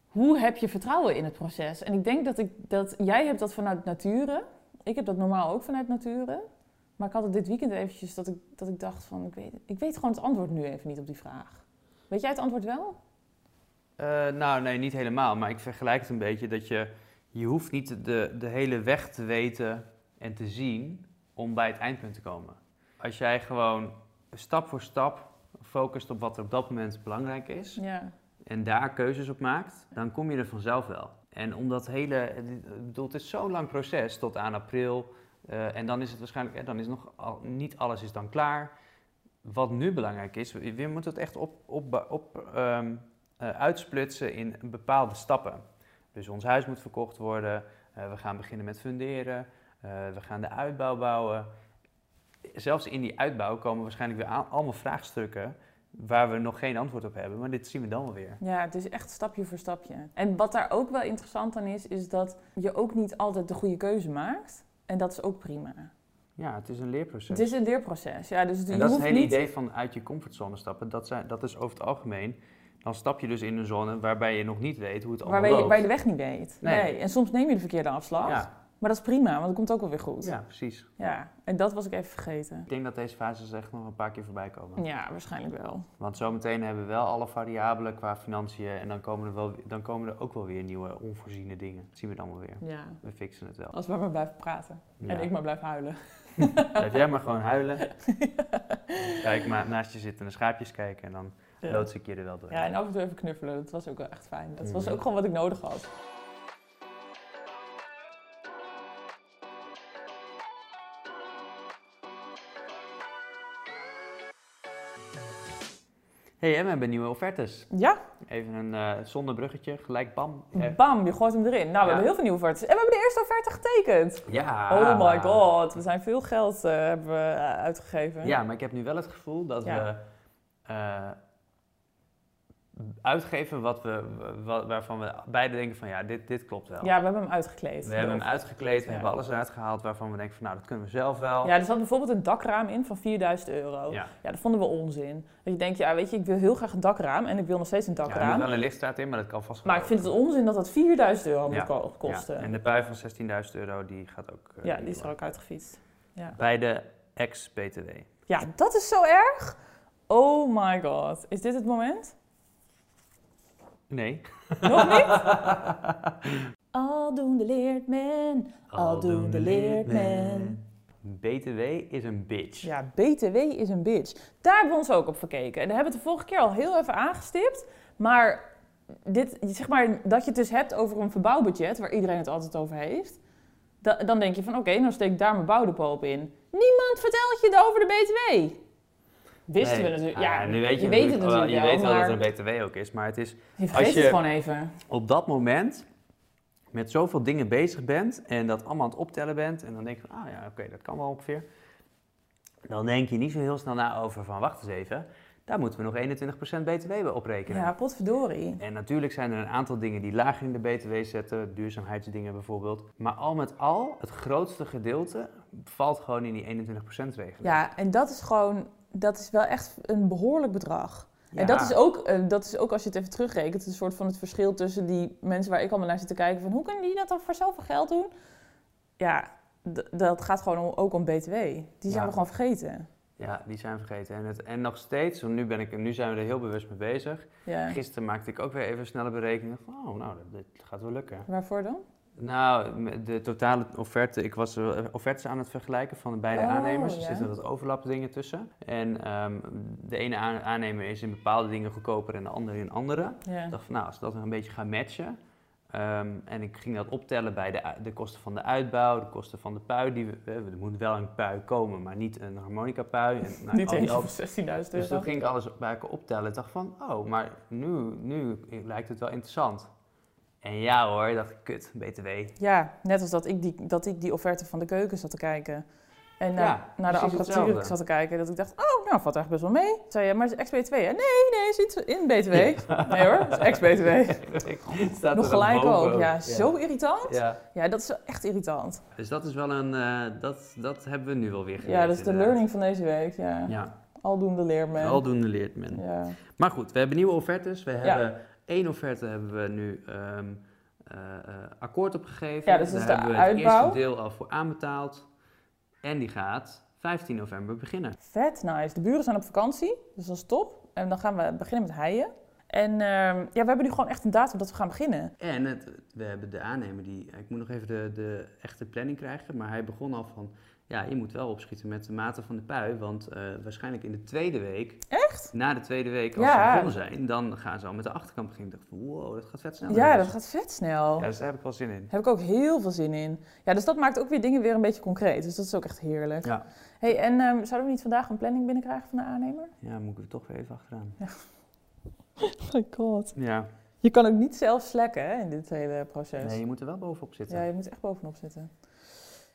Hoe heb je vertrouwen in het proces? En ik denk dat, ik, dat jij hebt dat vanuit nature. Ik heb dat normaal ook vanuit nature. Maar ik had het dit weekend eventjes dat ik, dat ik dacht van... Ik weet, ik weet gewoon het antwoord nu even niet op die vraag. Weet jij het antwoord wel? Eh, nou, nee, niet helemaal. Maar ik vergelijk het een beetje dat je... Je hoeft niet de, de hele weg te weten en te zien om bij het eindpunt te komen. Als jij gewoon stap voor stap focust op wat er op dat moment belangrijk is... Ja. en daar keuzes op maakt, dan kom je er vanzelf wel. En omdat hele... Bedoel, het is zo'n lang proces tot aan april... eh, en dan is het waarschijnlijk... eh, dan is nog al, niet alles is dan klaar. Wat nu belangrijk is, we, we moeten het echt op, op, op, ehm, eh, uitsplitsen in bepaalde stappen. Dus ons huis moet verkocht worden. eh, we gaan beginnen met funderen. Eh, we gaan de uitbouw bouwen. Zelfs in die uitbouw komen waarschijnlijk weer allemaal vraagstukken waar we nog geen antwoord op hebben. Maar dit zien we dan wel weer. Ja, het is echt stapje voor stapje. En wat daar ook wel interessant aan is, is dat je ook niet altijd de goede keuze maakt. En dat is ook prima. Ja, het is een leerproces. Het is een leerproces. Ja, dus je en dat is hoeft het hele niet... idee van uit je comfortzone stappen. Dat, zijn, dat is over het algemeen. Dan stap je dus in een zone waarbij je nog niet weet hoe het allemaal Waarbij je, loopt. waar je de weg niet weet. Nee. Nee. En soms neem je de verkeerde afslag. ja, Maar dat is prima, want dat komt ook wel weer goed. ja, precies. Ja, En dat was ik even vergeten. Ik denk dat deze fases echt nog een paar keer voorbij komen. Ja, waarschijnlijk wel. Want zometeen hebben we wel alle variabelen qua financiën. En dan komen, er wel, dan komen er ook wel weer nieuwe onvoorziene dingen. Dat zien we dan wel weer. Ja. We fixen het wel. Als we maar blijven praten. Ja. En ik maar blijf huilen. Blijf jij maar gewoon huilen. Kijk maar naast je zitten en schaapjes kijken. En dan Ja. loods ik je er wel door. Ja, en af en toe even knuffelen. Dat was ook wel echt fijn. Dat was Mhm. ook gewoon wat ik nodig had. Hey, en we hebben nieuwe offertes. Ja, Even een eh zonder bruggetje, gelijk bam. Eh, bam, je gooit hem erin. Nou, we Ja. hebben heel veel nieuwe offertes. En we hebben de eerste offerte getekend. ja. Oh my god, we zijn veel geld eh, hebben we uitgegeven. Ja, maar ik heb nu wel het gevoel dat Ja. we uitgeven wat we, wa- waarvan we beide denken van ja, dit, dit klopt wel. Ja, we hebben hem uitgekleed. We hebben hem uitgekleed, we Ja. hebben alles eruit gehaald waarvan we denken van nou, dat kunnen we zelf wel. Ja, er zat bijvoorbeeld een dakraam in van 4000 euro. Ja. Ja, dat vonden we onzin. Dat je denkt, ja, weet je, ik wil heel graag een dakraam en ik wil nog steeds een Ja, er dakraam. wel een lichtstraat in, maar dat kan vast maar ik vind het onzin dat dat 4000 euro moet Ja. ko- kosten. Ja, Ja, en de pui van 16.000 euro, die gaat ook... eh, die is er ook uitgefietst. Ja. Bij de ex-BTW. ja, dat is zo erg. Oh my god. Is dit het moment? Nee. Nog niet? Aldoende leert men, aldoende leert men. BTW is een bitch. Ja, BTW is een bitch. Daar hebben we ons ook op verkeken. En daar hebben we het de vorige keer al heel even aangestipt. Maar, dit, zeg maar dat je het dus hebt over een verbouwbudget, waar iedereen het altijd over heeft. Da- dan denk je van, oké, dan steek ik daar mijn bouwdepot op in. Niemand vertelt je over de BTW. Wisten Nee. we natuurlijk. Ah, Ja, nu weet je, je weet het natuurlijk wel- Je weet wel maar dat er een BTW ook is, maar het is je vergeet als je- het gewoon even. op dat moment met zoveel dingen bezig bent en dat allemaal aan het optellen bent en dan denk je van, ah ja, oké, dat kan wel ongeveer. Dan denk je niet zo heel snel na over van, wacht eens even, daar moeten we nog 21% BTW bij oprekenen. Ja, potverdorie. En natuurlijk zijn er een aantal dingen die lager in de BTW zetten, duurzaamheidsdingen bijvoorbeeld. Maar al met al, het grootste gedeelte valt gewoon in die 21% regeling. Ja, en dat is gewoon dat is wel echt een behoorlijk bedrag. En dat is, ook, eh, dat is ook als je het even terugrekent, een soort van het verschil tussen die mensen waar ik allemaal naar zit te kijken van hoe kunnen die dat dan voor zoveel geld doen? Ja, dat gaat gewoon om- ook om BTW. Die zijn Ja. we gewoon vergeten. Ja, die zijn vergeten. En, het, en nog steeds, want nu, ben ik, nu zijn we er heel bewust mee bezig. Ja. Gisteren maakte ik ook weer even snelle berekening. Van, oh, nou, dat gaat wel lukken. Waarvoor dan? Nou, de totale offerte, ik was eh, offertes aan het vergelijken van de beide Oh, aannemers. Er ja. zitten wat overlapdingen tussen. En ehm, de ene aan- aannemer is in bepaalde dingen goedkoper en de andere in andere. Ja. Ik dacht van, nou, als dat een beetje gaat matchen. ehm, en ik ging dat optellen bij de, de kosten van de uitbouw, de kosten van de pui. Die we, we- er moet wel een pui komen, maar niet een harmonica pui. En, nou, Niet eens al- voor 16.000 dus toen euro. ging ik alles bij elkaar optellen. Ik dacht van, oh, maar nu, nu lijkt het wel interessant. En ja hoor, dacht ik, kut, BTW. Ja, net als dat ik, die, dat ik die offerte van de keuken zat te kijken. En naar, Ja, naar de apparatuur hetzelfde. zat te kijken. Dat ik dacht, oh, nou, valt eigenlijk best wel mee. Zei je, maar het is ex-BTW, hè? Nee, nee, het is niet in BTW. Nee hoor, het is ex-BTW. Nog er gelijk ook. Ja, zo irritant. Ja. Ja, dat is echt irritant. Dus dat is wel een, eh, dat, dat hebben we nu wel weer geleerd. Ja, dat is de inderdaad. learning van deze week. Ja. Ja, Aldoende leert men. aldoende leert men. Ja. Maar goed, we hebben nieuwe offertes. We Ja. hebben één offerte hebben we nu ehm, eh, eh, akkoord opgegeven. Ja, dus is Daar de hebben we het eerste deel al voor aanbetaald. En die gaat 15 november beginnen. Vet nice. De buren zijn op vakantie, dus dat is top. En dan gaan we beginnen met heien. En ehm, ja, we hebben nu gewoon echt een datum dat we gaan beginnen. En het, we hebben de aannemer die, ik moet nog even de, de echte planning krijgen, maar hij begon al van, ja, je moet wel opschieten met de mate van de pui, want eh, waarschijnlijk in de tweede week, Echt? na de tweede week als Ja. ze begonnen zijn, dan gaan ze al met de achterkant beginnen. Ik dacht wow, dat gaat vet snel. Ja, dat gaat vet snel. Ja, dus daar heb ik wel zin in. Daar heb ik ook heel veel zin in. Ja, dus dat maakt ook weer dingen weer een beetje concreet. Dus dat is ook echt heerlijk. Ja. hey, en ehm, zouden we niet vandaag een planning binnenkrijgen van de aannemer? Ja, moet ik er toch weer even achteraan. Oh my god. Ja, Je kan ook niet zelf slekken hè, in dit hele proces. nee, je moet er wel bovenop zitten. Ja, je moet echt bovenop zitten.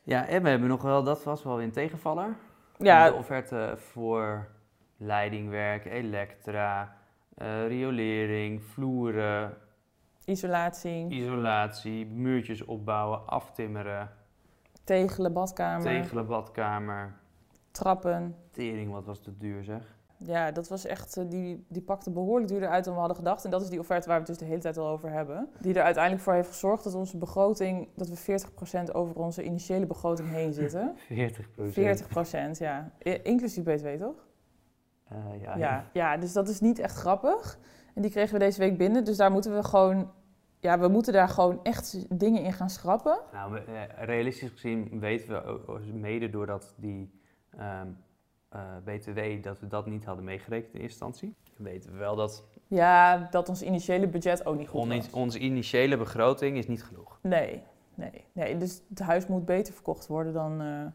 En we hebben nog wel, dat was wel weer een tegenvaller. Ja, De offerte voor leidingwerk, elektra, eh, riolering, vloeren, isolatie, isolatie, muurtjes opbouwen, aftimmeren, tegelen, badkamer, tegelen badkamer. trappen. Tering, wat was het duur zeg. Ja, dat was echt, eh, die, die pakte behoorlijk duurder uit dan we hadden gedacht. En dat is die offerte waar we het dus de hele tijd al over hebben. Die er uiteindelijk voor heeft gezorgd dat onze begroting, dat we 40% over onze initiële begroting heen zitten. 40% 40%, ja. Inclusief BTW, toch? ja, Ja, ja, dus dat is niet echt grappig. En die kregen we deze week binnen. Dus daar moeten we gewoon, ja, we moeten daar gewoon echt dingen in gaan schrappen. Nou, eh, realistisch gezien weten we mede doordat die ehm, eh, BTW, dat we dat niet hadden meegerekend in eerste instantie. Weten we wel dat Ja, dat ons initiële budget ook niet goed was. onze initiële begroting is niet genoeg. Nee, nee, nee. Dus het huis moet beter verkocht worden dan, eh,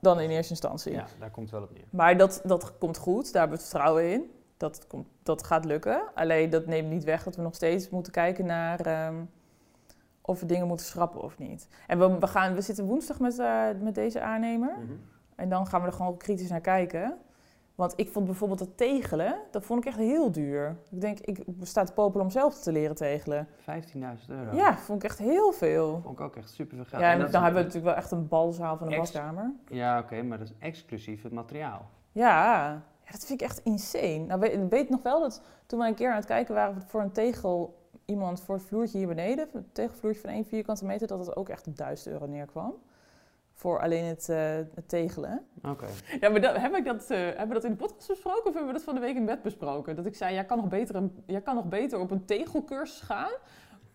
dan in eerste instantie. Ja, daar komt het wel op neer. Maar dat, dat komt goed, daar hebben we vertrouwen in. Dat, komt, dat gaat lukken. Alleen dat neemt niet weg dat we nog steeds moeten kijken naar ehm, of we dingen moeten schrappen of niet. En we, we, gaan, we zitten woensdag met, eh, met deze aannemer. En dan gaan we er gewoon kritisch naar kijken. Want ik vond bijvoorbeeld dat tegelen, dat vond ik echt heel duur. Ik denk, ik sta te popelen om zelf te leren tegelen. 15.000 euro. Ja, vond ik echt heel veel. Vond ik ook echt super veel geld. Ja, en En dan hebben we natuurlijk wel echt een balzaal van een Ex- badkamer. Ja, oké, maar dat is exclusief het materiaal. Ja, ja, dat vind ik echt insane. Nou, weet nog wel dat toen we een keer aan het kijken waren voor een tegel, iemand voor het vloertje hier beneden, een tegelvloertje van 1 vierkante meter, dat het ook echt op 1000 euro neerkwam. Voor alleen het, eh, het tegelen. Oké. Ja, maar dat, heb ik dat, eh, hebben we dat in de podcast besproken of hebben we dat van de week in bed besproken? Dat ik zei, jij kan nog beter, een, jij kan nog beter op een tegelcursus gaan.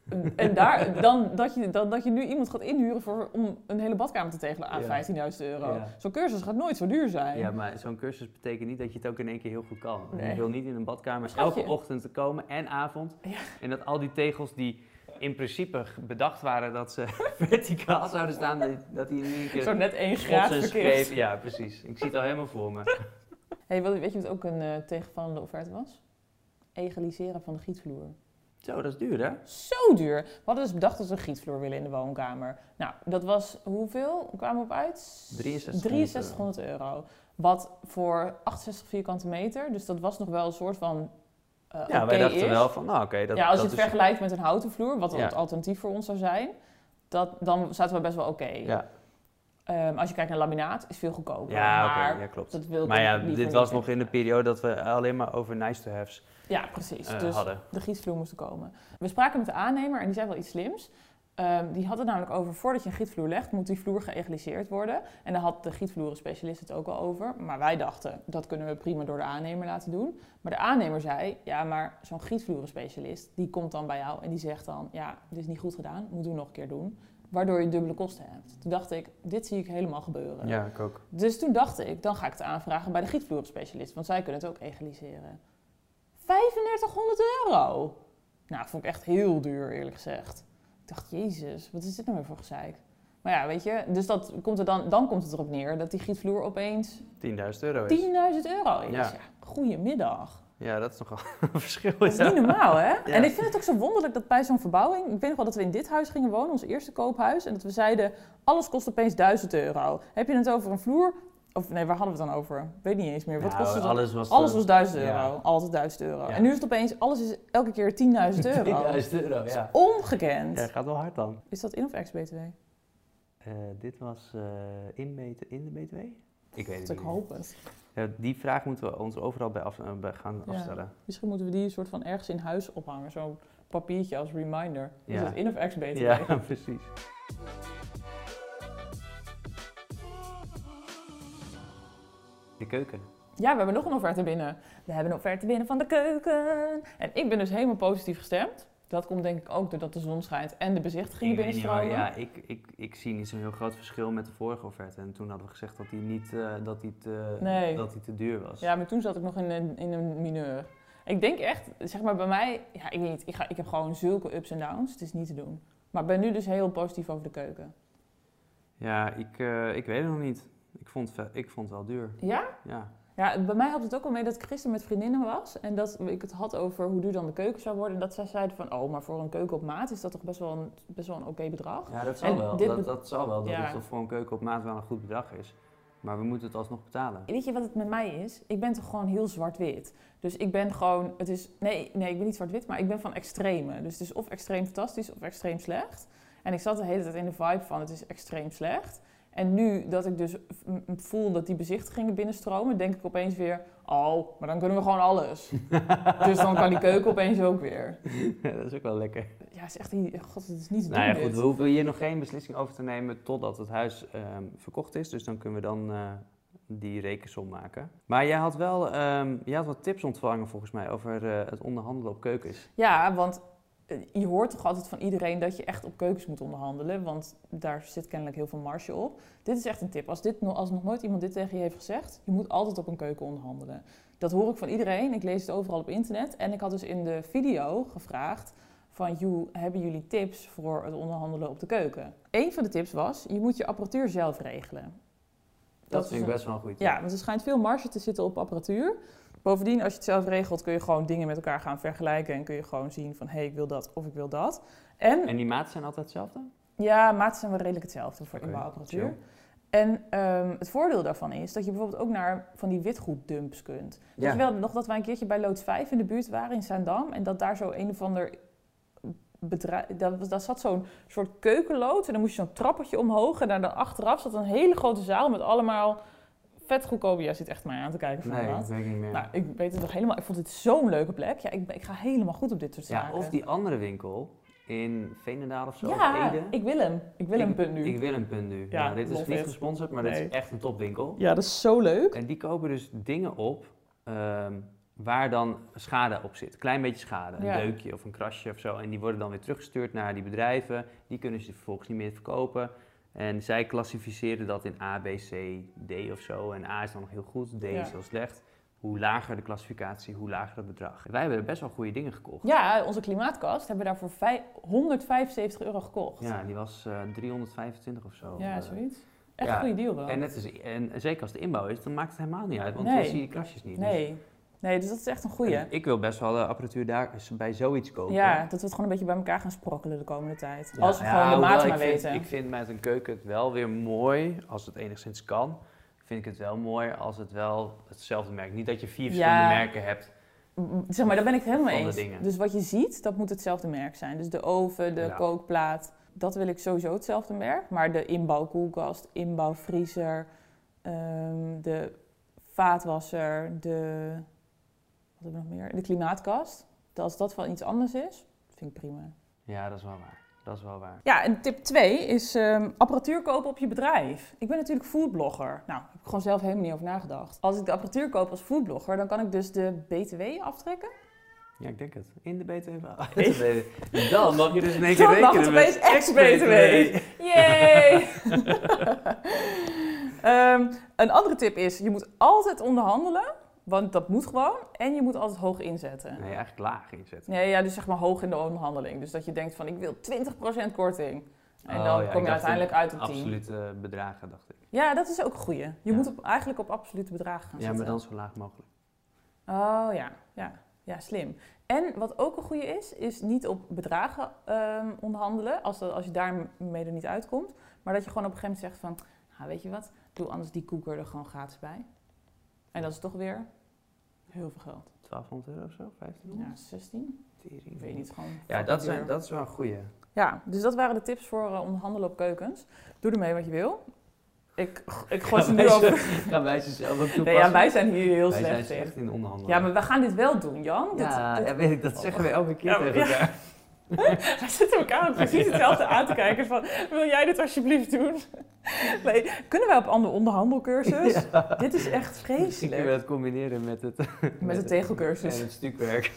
En- en daar, dan, dat je, dan dat je nu iemand gaat inhuren voor, om een hele badkamer te tegelen aan Ja. 15.000 euro. Ja. Zo'n cursus gaat nooit zo duur zijn. Ja, maar zo'n cursus betekent niet dat je het ook in één keer heel goed kan. Nee. Je wil niet in een badkamer Schatje. elke ochtend te komen en avond. Ja. En dat al die tegels die in principe bedacht waren dat ze verticaal zouden staan, dat- die in één keer Zo net één graad verkeerd. Ja, precies. Ik zie het al helemaal voor me. Hey, weet je wat ook een eh, tegenvallende offerte was? Egaliseren van de gietvloer. Zo, dat is duur hè? Zo duur. We hadden dus bedacht dat we een gietvloer willen in de woonkamer. Nou, dat was hoeveel? We kwamen op uit? 6300 6300 euro. Wat voor 68 vierkante meter, dus dat was nog wel een soort van eh Ja, wij dachten is. wel van, nou oké, dat ja, als dat je het is... vergelijkt met een houten vloer, wat het alternatief voor ons zou zijn, dat, dan zaten we best wel oké. Ja, Ehm, als je kijkt naar laminaat, is veel goedkoper. Ja, maar ja, klopt. dat wil Maar ja, dit was nog in de periode dat we alleen maar over nice to have's Ja, precies. eh, dus hadden. de gietvloer moest komen. We spraken met de aannemer en die zei wel iets slims. Ehm, die had het namelijk over, voordat je een gietvloer legt, moet die vloer geëgaliseerd worden. En daar had de gietvloerenspecialist het ook al over. Maar wij dachten, dat kunnen we prima door de aannemer laten doen. Maar de aannemer zei, ja, maar zo'n gietvloerenspecialist, die komt dan bij jou en die zegt dan, ja, dit is niet goed gedaan, moeten we nog een keer doen. Waardoor je dubbele kosten hebt. Toen dacht ik, dit zie ik helemaal gebeuren. Ja, ik ook. Dus toen dacht ik, dan ga ik het aanvragen bij de gietvloerenspecialist, want zij kunnen het ook egaliseren. 3500 euro! Nou, vond ik echt heel duur, eerlijk gezegd. Ik dacht, jezus, wat is dit nou weer voor gezeik? Maar ja, weet je, dus dat komt er dan, dan komt het erop neer dat die gietvloer opeens 10.000 10.000 euro is. euro is. Ja. Ja. goedemiddag. Ja, dat is nogal een verschil. Dat is ja. niet normaal, hè? Ja. En ik vind het ook zo wonderlijk dat bij zo'n verbouwing... Ik weet nog wel dat we in dit huis gingen wonen, ons eerste koophuis... en dat we zeiden, alles kost opeens 1000 euro. Heb je het over een vloer... Of nee, waar hadden we het dan over? Weet niet eens meer. Wat Nou, kostte alles was, Alles was 1000 euro. Ja. Altijd 1000 euro. Ja. En nu is het opeens, alles is elke keer 10.000 euro. 10.000 euro, ja. Ongekend. Ja, gaat wel hard dan. Is dat in of ex-BTW? Eh, dit was eh, in, in de BTW? Ik weet het Dat ik niet. hoop het. Ja, die vraag moeten we ons overal bij, af, eh, bij gaan Ja. afstellen. Misschien moeten we die een soort van ergens in huis ophangen. Zo'n papiertje als reminder. Is dat in of ex-BTW? Ja, precies. De keuken. Ja, we hebben nog een offerte binnen. We hebben een offerte binnen van de keuken. En ik ben dus helemaal positief gestemd. Dat komt denk ik ook doordat de zon schijnt en de bezichtigingen hoor. binnenstromen. ja, ik, ik, ik zie niet zo'n heel groot verschil met de vorige offerte. En toen hadden we gezegd dat die, niet, eh, dat die, te, Nee. dat die te duur was. Ja, maar toen zat ik nog in een, in een mineur. Ik denk echt, zeg maar bij mij, ja, ik weet niet, ik, ga, ik heb gewoon zulke ups en downs. Het is niet te doen. Maar ik ben nu dus heel positief over de keuken. Ja, ik, eh, ik weet het nog niet. Ik vond, ik vond het wel duur. Ja? Ja. Ja, bij mij had het ook al mee dat ik gisteren met vriendinnen was. En dat ik het had over hoe duur dan de keuken zou worden. En dat zij zeiden van, oh, maar voor een keuken op maat is dat toch best wel een, best wel een oké bedrag. Ja, dat zal wel. Dat, dat zal wel. Dat Ja. het voor een keuken op maat wel een goed bedrag is. Maar we moeten het alsnog betalen. Weet je wat het met mij is? Ik ben toch gewoon heel zwart-wit. Dus ik ben gewoon, het is, nee, nee, ik ben niet zwart-wit, maar ik ben van extreme. Dus het is of extreem fantastisch of extreem slecht. En ik zat de hele tijd in de vibe van, het is extreem slecht. En nu dat ik dus voel dat die bezichtigingen binnenstromen, denk ik opeens weer, oh, maar dan kunnen we gewoon alles. dus dan kan die keuken opeens ook weer. Ja, dat is ook wel lekker. Ja, is echt, god, het is niet te Nou ja, goed, dit. we hoeven hier nog geen beslissing over te nemen totdat het huis ehm, verkocht is. Dus dan kunnen we dan eh, die rekensom maken. Maar jij had wel ehm, jij had wat tips ontvangen volgens mij over eh, het onderhandelen op keukens. Ja, want je hoort toch altijd van iedereen dat je echt op keukens moet onderhandelen. Want daar zit kennelijk heel veel marge op. Dit is echt een tip. Als, dit, nog- als nog nooit iemand dit tegen je heeft gezegd, je moet altijd op een keuken onderhandelen. Dat hoor ik van iedereen. Ik lees het overal op internet. En ik had dus in de video gevraagd van, joh, hebben jullie tips voor het onderhandelen op de keuken? Eén van de tips was, je moet je apparatuur zelf regelen. Dat, vind ik een- best wel een goed. Ja, want er schijnt veel marge te zitten op apparatuur. Bovendien, als je het zelf regelt, kun je gewoon dingen met elkaar gaan vergelijken. En kun je gewoon zien van, hé, hey, ik wil dat of ik wil dat. En En die maten zijn altijd hetzelfde? ja, maten zijn wel redelijk hetzelfde voor Oké, inbouwapparatuur. chill. En ehm, het voordeel daarvan is dat je bijvoorbeeld ook naar van die witgoeddumps kunt. Weet je wel nog dat wij een keertje bij Loods 5 in de buurt waren in Zaandam. En dat daar zo een of ander bedrijf... Dat, was- daar zat zo'n soort keukenlood. En dan moest je zo'n trappetje omhoog. En daar dan achteraf zat een hele grote zaal met allemaal vet goedkope... Jij zit echt mij aan te kijken van Nee, dat weet ik niet meer. Nou, ik weet het nog helemaal. Ik vond dit zo'n leuke plek. Ja, ik, ik ga helemaal goed op dit soort ja, zaken. of die andere winkel in Veenendaal of zo, of Ja, Ede. ik wil hem. Ik wil hem, punt nu. Ik wil een punt nu. Ja, Ja, dit is niet it. gesponsord, maar dit is echt een topwinkel. Ja, dat is zo leuk. En die kopen dus dingen op ehm, waar dan schade op zit. Klein beetje schade. Een Ja. deukje of een krasje of zo. En die worden dan weer teruggestuurd naar die bedrijven. Die kunnen ze vervolgens niet meer verkopen. En zij klassificeren dat in A, B, C, D of zo. En A is dan nog heel goed, D Ja. is heel slecht. Hoe lager de klassificatie, hoe lager het bedrag. Wij hebben best wel goede dingen gekocht. Ja, onze klimaatkast hebben we daarvoor vij- 175 euro gekocht. Ja, die was eh 325 of zo. Ja, Eh, zoiets. Echt ja, een goede deal wel. En, net is, en zeker als de inbouw is, dan maakt het helemaal niet uit. Want Nee. dan zie je die krasjes niet. Dus- nee. dus dat is echt een goeie. En Ik wil best wel de apparatuur daar bij zoiets kopen. Ja, dat we het gewoon een beetje bij elkaar gaan sprokkelen de komende tijd. Ja, Als we ja, gewoon de maat ik maar vind, weten. Ik vind met een keuken het wel weer mooi, als het enigszins kan. Vind ik het wel mooi als het wel hetzelfde merk. Niet dat je vier Ja. verschillende merken hebt. Zeg maar, daar ben ik het helemaal eens. dingen. Dus wat je ziet, dat moet hetzelfde merk zijn. Dus de oven, de Ja. kookplaat. dat wil ik sowieso hetzelfde merk. Maar de inbouwkoelkast, inbouwvriezer, ehm, de vaatwasser, de... Wat hebben we nog meer? De klimaatkast. Als dat van iets anders is, vind ik prima. Ja, dat is wel waar. Dat is wel waar. Ja, en tip 2 is ehm, apparatuur kopen op je bedrijf. Ik ben natuurlijk foodblogger. Nou, daar heb ik gewoon zelf helemaal niet over nagedacht. Als ik de apparatuur koop als foodblogger, dan kan ik dus de BTW aftrekken. Ja, ik denk het. In de BTW. Dan mag je dus in één keer rekenen het met ex-BTW. Yay! Ehm, een andere tip is, je moet altijd onderhandelen. Want dat moet gewoon. En je moet altijd hoog inzetten. Nee, eigenlijk laag inzetten. Nee, ja, dus zeg maar hoog in de onderhandeling. Dus dat je denkt van, ik wil 20% korting. En Oh, dan ja, kom je uiteindelijk in uit op 10. Absolute bedragen, dacht ik. Ja, dat is ook een goeie. Je Ja. moet op, eigenlijk op absolute bedragen gaan Ja, zitten. maar dan zo laag mogelijk. Oh ja, ja, ja, slim. En wat ook een goede is, is niet op bedragen ehm, onderhandelen, als, dat, als je daarmee er niet uitkomt. Maar dat je gewoon op een gegeven moment zegt van, nou, weet je wat, doe anders die koeker er gewoon gratis bij. En dat is toch weer heel veel geld. 1200 euro of zo? 1500? Ja, 16? Tering. Ik weet niet, gewoon... Ja, dat, zijn, dat is wel een goeie. Ja, dus dat waren de tips voor eh, onderhandelen op keukens. Doe ermee wat je wil. Ik, ik gooi ze nu over... Gaan wij ze zelf ook toepassen? Nee, ja, wij zijn hier heel Wij zijn slecht ze in. in onderhandelen. Ja, maar we gaan dit wel doen, Jan. Dit- ja, dit- ja, weet ik, dat zeggen we elke keer Ja, tegen ja. elkaar. Wij zitten elkaar precies hetzelfde aan te kijken van, wil jij dit alsjeblieft doen? Nee, kunnen wij op andere onderhandelcursus? Dit is echt Misschien kunnen we vreselijk. dat combineren met het... Met de tegelcursus. En het stukwerk.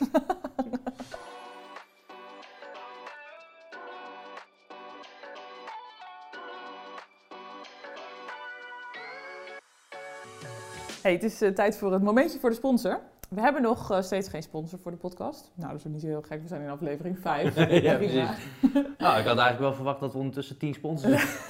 Hey, het is eh, tijd voor het momentje voor de sponsor. We hebben nog eh, steeds geen sponsor voor de podcast. Nou, dat is ook niet zo heel gek. We zijn in aflevering 5. Ja, precies. Nou, ik had eigenlijk wel verwacht dat we ondertussen 10 sponsors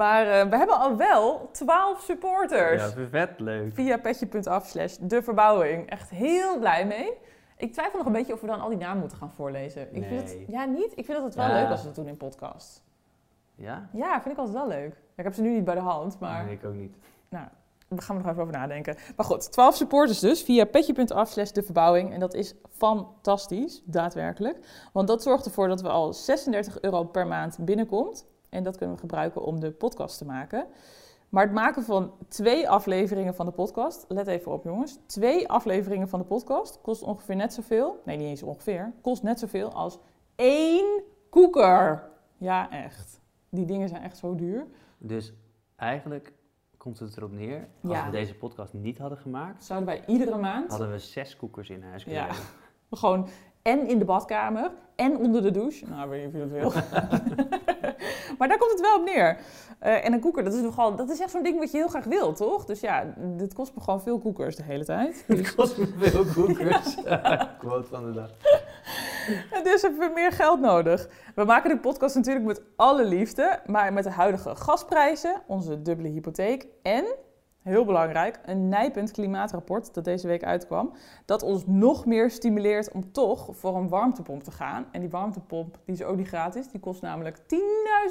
Maar eh, we hebben al wel 12 supporters. Ja, vet leuk. Via petje.af slash de verbouwing. Echt heel blij mee. Ik twijfel nog een beetje of we dan al die namen moeten gaan voorlezen. Ik vind het, ja, niet? Ik vind het wel Ja. leuk als we dat doen in podcast. Ja? Ja, vind ik altijd wel leuk. Ik heb ze nu niet bij de hand, maar Nee, ik ook niet. Daar gaan we nog even over nadenken. Maar goed, 12 supporters dus via petje.af slash de verbouwing. En dat is fantastisch, daadwerkelijk. Want dat zorgt ervoor dat we al 36 euro per maand binnenkomt. En dat kunnen we gebruiken om de podcast te maken. Maar het maken van twee afleveringen van de podcast, let even op jongens, twee afleveringen van de podcast kost ongeveer net zoveel, nee niet eens ongeveer, kost net zoveel als één koeker. Ja, echt. Die dingen zijn echt zo duur. Dus eigenlijk komt het erop neer, als Ja. we deze podcast niet hadden gemaakt, Zouden wij iedere maand hadden we zes koekers in huis kunnen Ja. hebben. Gewoon en in de badkamer en onder de douche. Nou, weet je of je dat wil. maar daar komt het wel op neer. Eh, en een koeker, dat is nogal, dat is echt zo'n ding wat je heel graag wil, toch? Dus ja, dit kost me gewoon veel koekers de hele tijd. Het kost me veel koekers. Quote van de dag. Dus hebben we meer geld nodig. We maken de podcast natuurlijk met alle liefde, maar met de huidige gasprijzen, onze dubbele hypotheek en, heel belangrijk, een nijpend klimaatrapport dat deze week uitkwam, dat ons nog meer stimuleert om toch voor een warmtepomp te gaan. En die warmtepomp die is ook niet gratis, die kost namelijk 10.000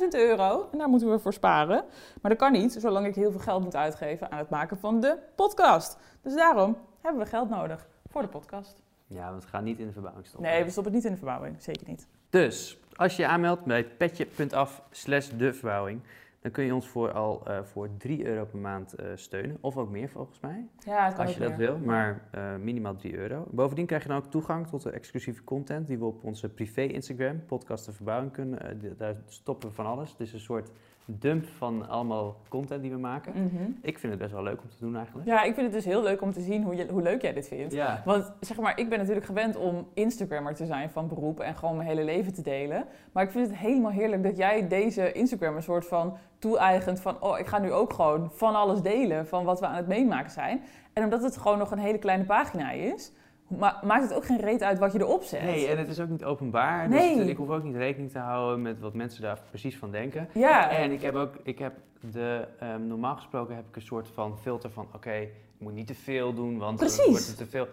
euro en daar moeten we voor sparen. Maar dat kan niet, zolang ik heel veel geld moet uitgeven aan het maken van de podcast. Dus daarom hebben we geld nodig voor de podcast. Ja, want het gaat niet in de verbouwing stoppen. Nee, we stoppen het niet in de verbouwing, zeker niet. Dus, als je je aanmeldt bij petje.af slash de verbouwing, dan kun je ons voor al eh, voor 3 euro per maand eh, steunen. Of ook meer volgens mij, Ja, het kan als je dat meer. wil. Maar eh, minimaal 3 euro. Bovendien krijg je dan ook toegang tot de exclusieve content die we op onze privé Instagram, podcast de verbouwing, kunnen. daar stoppen we van alles. Het is een soort dump van allemaal content die we maken. Mhm. Ik vind het best wel leuk om te doen eigenlijk. Ja, ik vind het dus heel leuk om te zien hoe, je, hoe leuk jij dit vindt. Ja. Want zeg maar, ik ben natuurlijk gewend om Instagrammer te zijn van beroep en gewoon mijn hele leven te delen. Maar ik vind het helemaal heerlijk dat jij deze Instagram een soort van toe-eigent van, oh, ik ga nu ook gewoon van alles delen van wat we aan het meemaken zijn. En omdat het gewoon nog een hele kleine pagina is, ma- maakt het ook geen reet uit wat je erop zet. Nee, en het is ook niet openbaar. Nee. Dus ik hoef ook niet rekening te houden met wat mensen daar precies van denken. Ja, En ik heb ook, ik heb de, ehm, normaal gesproken heb ik een soort van filter van, oké, ik moet niet te veel doen, want dan Precies. wordt het te veel.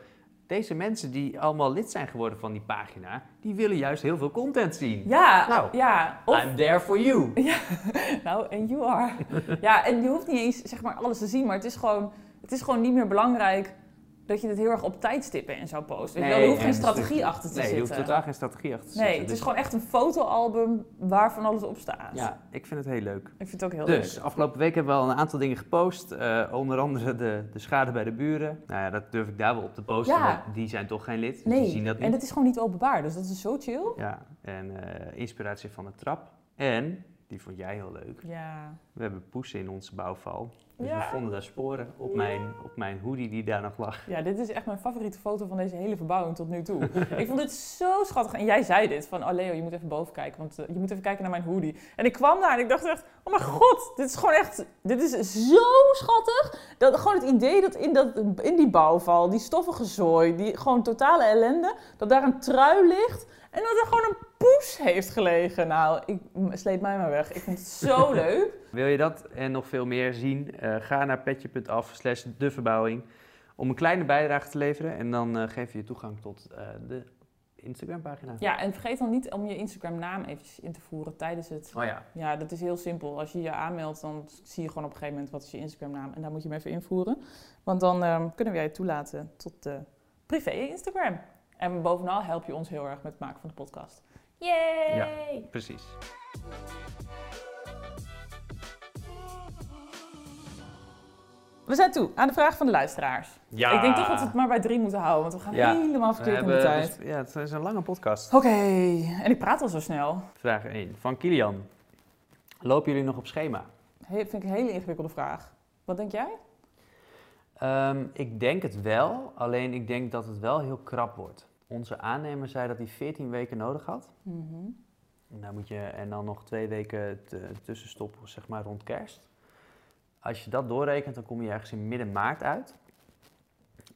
Deze mensen die allemaal lid zijn geworden van die pagina, die willen juist heel veel content zien. ja, Nou, ja. Of, I'm there for you. Nou, en you are. ja, en je hoeft niet eens zeg maar alles te zien, maar het is gewoon, het is gewoon niet meer belangrijk dat je het heel erg op tijdstippen en zo post. Je Nee, er hoeft en geen een strategie achter te nee, zitten. je hoeft totaal geen strategie achter te Nee, zetten. het is Dus- gewoon echt een fotoalbum waar van alles op staat. Ja, ik vind het heel leuk. Ik vind het ook heel Dus, leuk. afgelopen week hebben we al een aantal dingen gepost. eh, onder andere de, de schade bij de buren. Nou ja, dat durf ik daar wel op te posten, Ja. want die zijn toch geen lid. Dus die Nee, zien dat niet. en het is gewoon niet openbaar, dus dat is zo chill. Ja, en eh, inspiratie van de trap. En, die vond jij heel leuk. Ja. We hebben poesen in onze bouwval. Dus Ja. we vonden daar sporen op, mijn, op mijn hoodie die daar nog lag. ja, dit is echt mijn favoriete foto van deze hele verbouwing tot nu toe. ik vond dit zo schattig. En jij zei dit, van oh Leo, je moet even boven kijken, want eh, je moet even kijken naar mijn hoodie. En ik kwam daar en ik dacht echt, oh mijn god, dit is gewoon echt, dit is zo schattig. Dat, gewoon het idee dat in, dat in die bouwval, die stoffige zooi, die gewoon totale ellende, dat daar een trui ligt en dat er gewoon een poes heeft gelegen. Nou, ik sleep mij maar weg. Ik vind het zo leuk. Wil je dat en nog veel meer zien? Eh, ga naar petje.af slash de verbouwing om een kleine bijdrage te leveren. En dan eh, geef je je toegang tot eh, de Instagram pagina. Ja, en vergeet dan niet om je Instagram naam eventjes in te voeren tijdens het Oh ja, Ja, dat is heel simpel. Als je je aanmeldt, dan zie je gewoon op een gegeven moment wat is je Instagram-naam. En daar moet je hem even invoeren. Want dan ehm, kunnen wij je toelaten tot de privé Instagram. En bovenal help je ons heel erg met het maken van de podcast. Yay! precies. We zijn toe aan de vraag van de luisteraars. Ja. Ik denk toch dat we het maar bij drie moeten houden, want we gaan Ja. helemaal verkeerd in de tijd. dus- ja, het is een lange podcast. Oké, en ik praat al zo snel. Vraag 1 van Kilian. Lopen jullie nog op schema? He, vind ik een hele ingewikkelde vraag. Wat denk jij? Ehm, ik denk het wel, alleen ik denk dat het wel heel krap wordt. Onze aannemer zei dat hij 14 weken nodig had. Mhm. En, daar moet je, en dan nog twee weken tussenstoppen, zeg maar rond kerst. Als je dat doorrekent, dan kom je ergens in midden maart uit.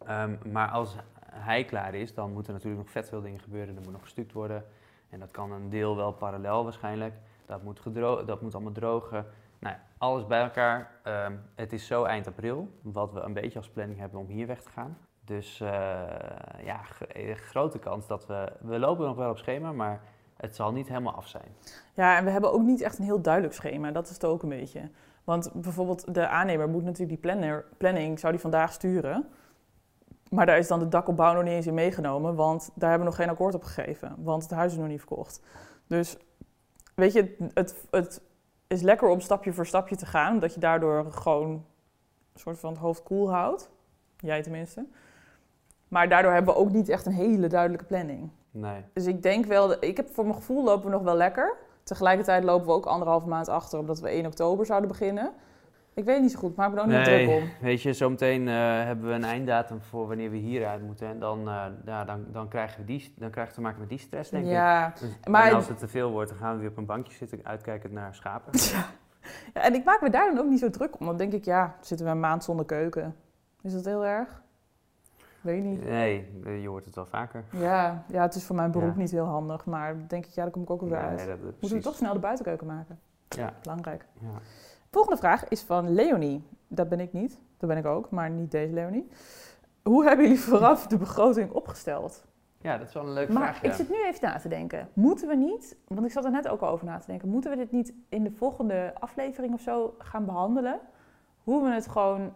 Ehm, maar als hij klaar is, dan moeten natuurlijk nog vet veel dingen gebeuren. Er moet nog gestuukt worden. En dat kan een deel wel parallel waarschijnlijk. Dat moet, dat moet allemaal drogen. Nou, ja, alles bij elkaar. Ehm, het is zo eind april, wat we een beetje als planning hebben om hier weg te gaan. Dus eh, ja, eh, grote kans dat we... We lopen nog wel op schema, maar het zal niet helemaal af zijn. Ja, en we hebben ook niet echt een heel duidelijk schema. Dat is het ook een beetje. Want bijvoorbeeld de aannemer moet natuurlijk die planning, zou die vandaag sturen. Maar daar is dan de dakopbouw nog niet eens in meegenomen, want daar hebben we nog geen akkoord op gegeven. Want het huis is nog niet verkocht. Dus weet je, het, het is lekker om stapje voor stapje te gaan, omdat je daardoor gewoon een soort van het hoofd koel houdt. Jij tenminste. Maar daardoor hebben we ook niet echt een hele duidelijke planning. Nee. Dus ik denk wel, ik heb voor mijn gevoel lopen we nog wel lekker. Tegelijkertijd lopen we ook anderhalve maand achter, omdat we 1 oktober zouden beginnen. Ik weet niet zo goed, maak me er ook niet druk om. weet je, zometeen eh, hebben we een einddatum voor wanneer we hieruit moeten. En dan, eh, ja, dan, dan, krijgen we die, dan krijgen we te maken met die stress, denk ik. Ja. Dus- maar- en als het te veel wordt, dan gaan we weer op een bankje zitten, uitkijkend naar schapen. ja, en ik maak me daar dan ook niet zo druk om. Dan denk ik, ja, zitten we een maand zonder keuken. Is dat heel erg? Weet niet. Nee, je hoort het wel vaker. Ja, ja het is voor mijn beroep Ja. niet heel handig, maar denk ik, ja, daar kom ik ook weer Ja, uit. nee, dat- dat- Moeten we toch snel de buitenkeuken maken? Ja. Belangrijk. Ja. Volgende vraag is van Leonie. Dat ben ik niet. Dat ben ik ook, maar niet deze Leonie. Hoe hebben jullie vooraf de begroting opgesteld? ja, dat is wel een leuke Maar vraag. Ja. ik zit nu even na te denken. Moeten we niet, want ik zat er net ook al over na te denken, moeten we dit niet in de volgende aflevering of zo gaan behandelen? Hoe we het gewoon,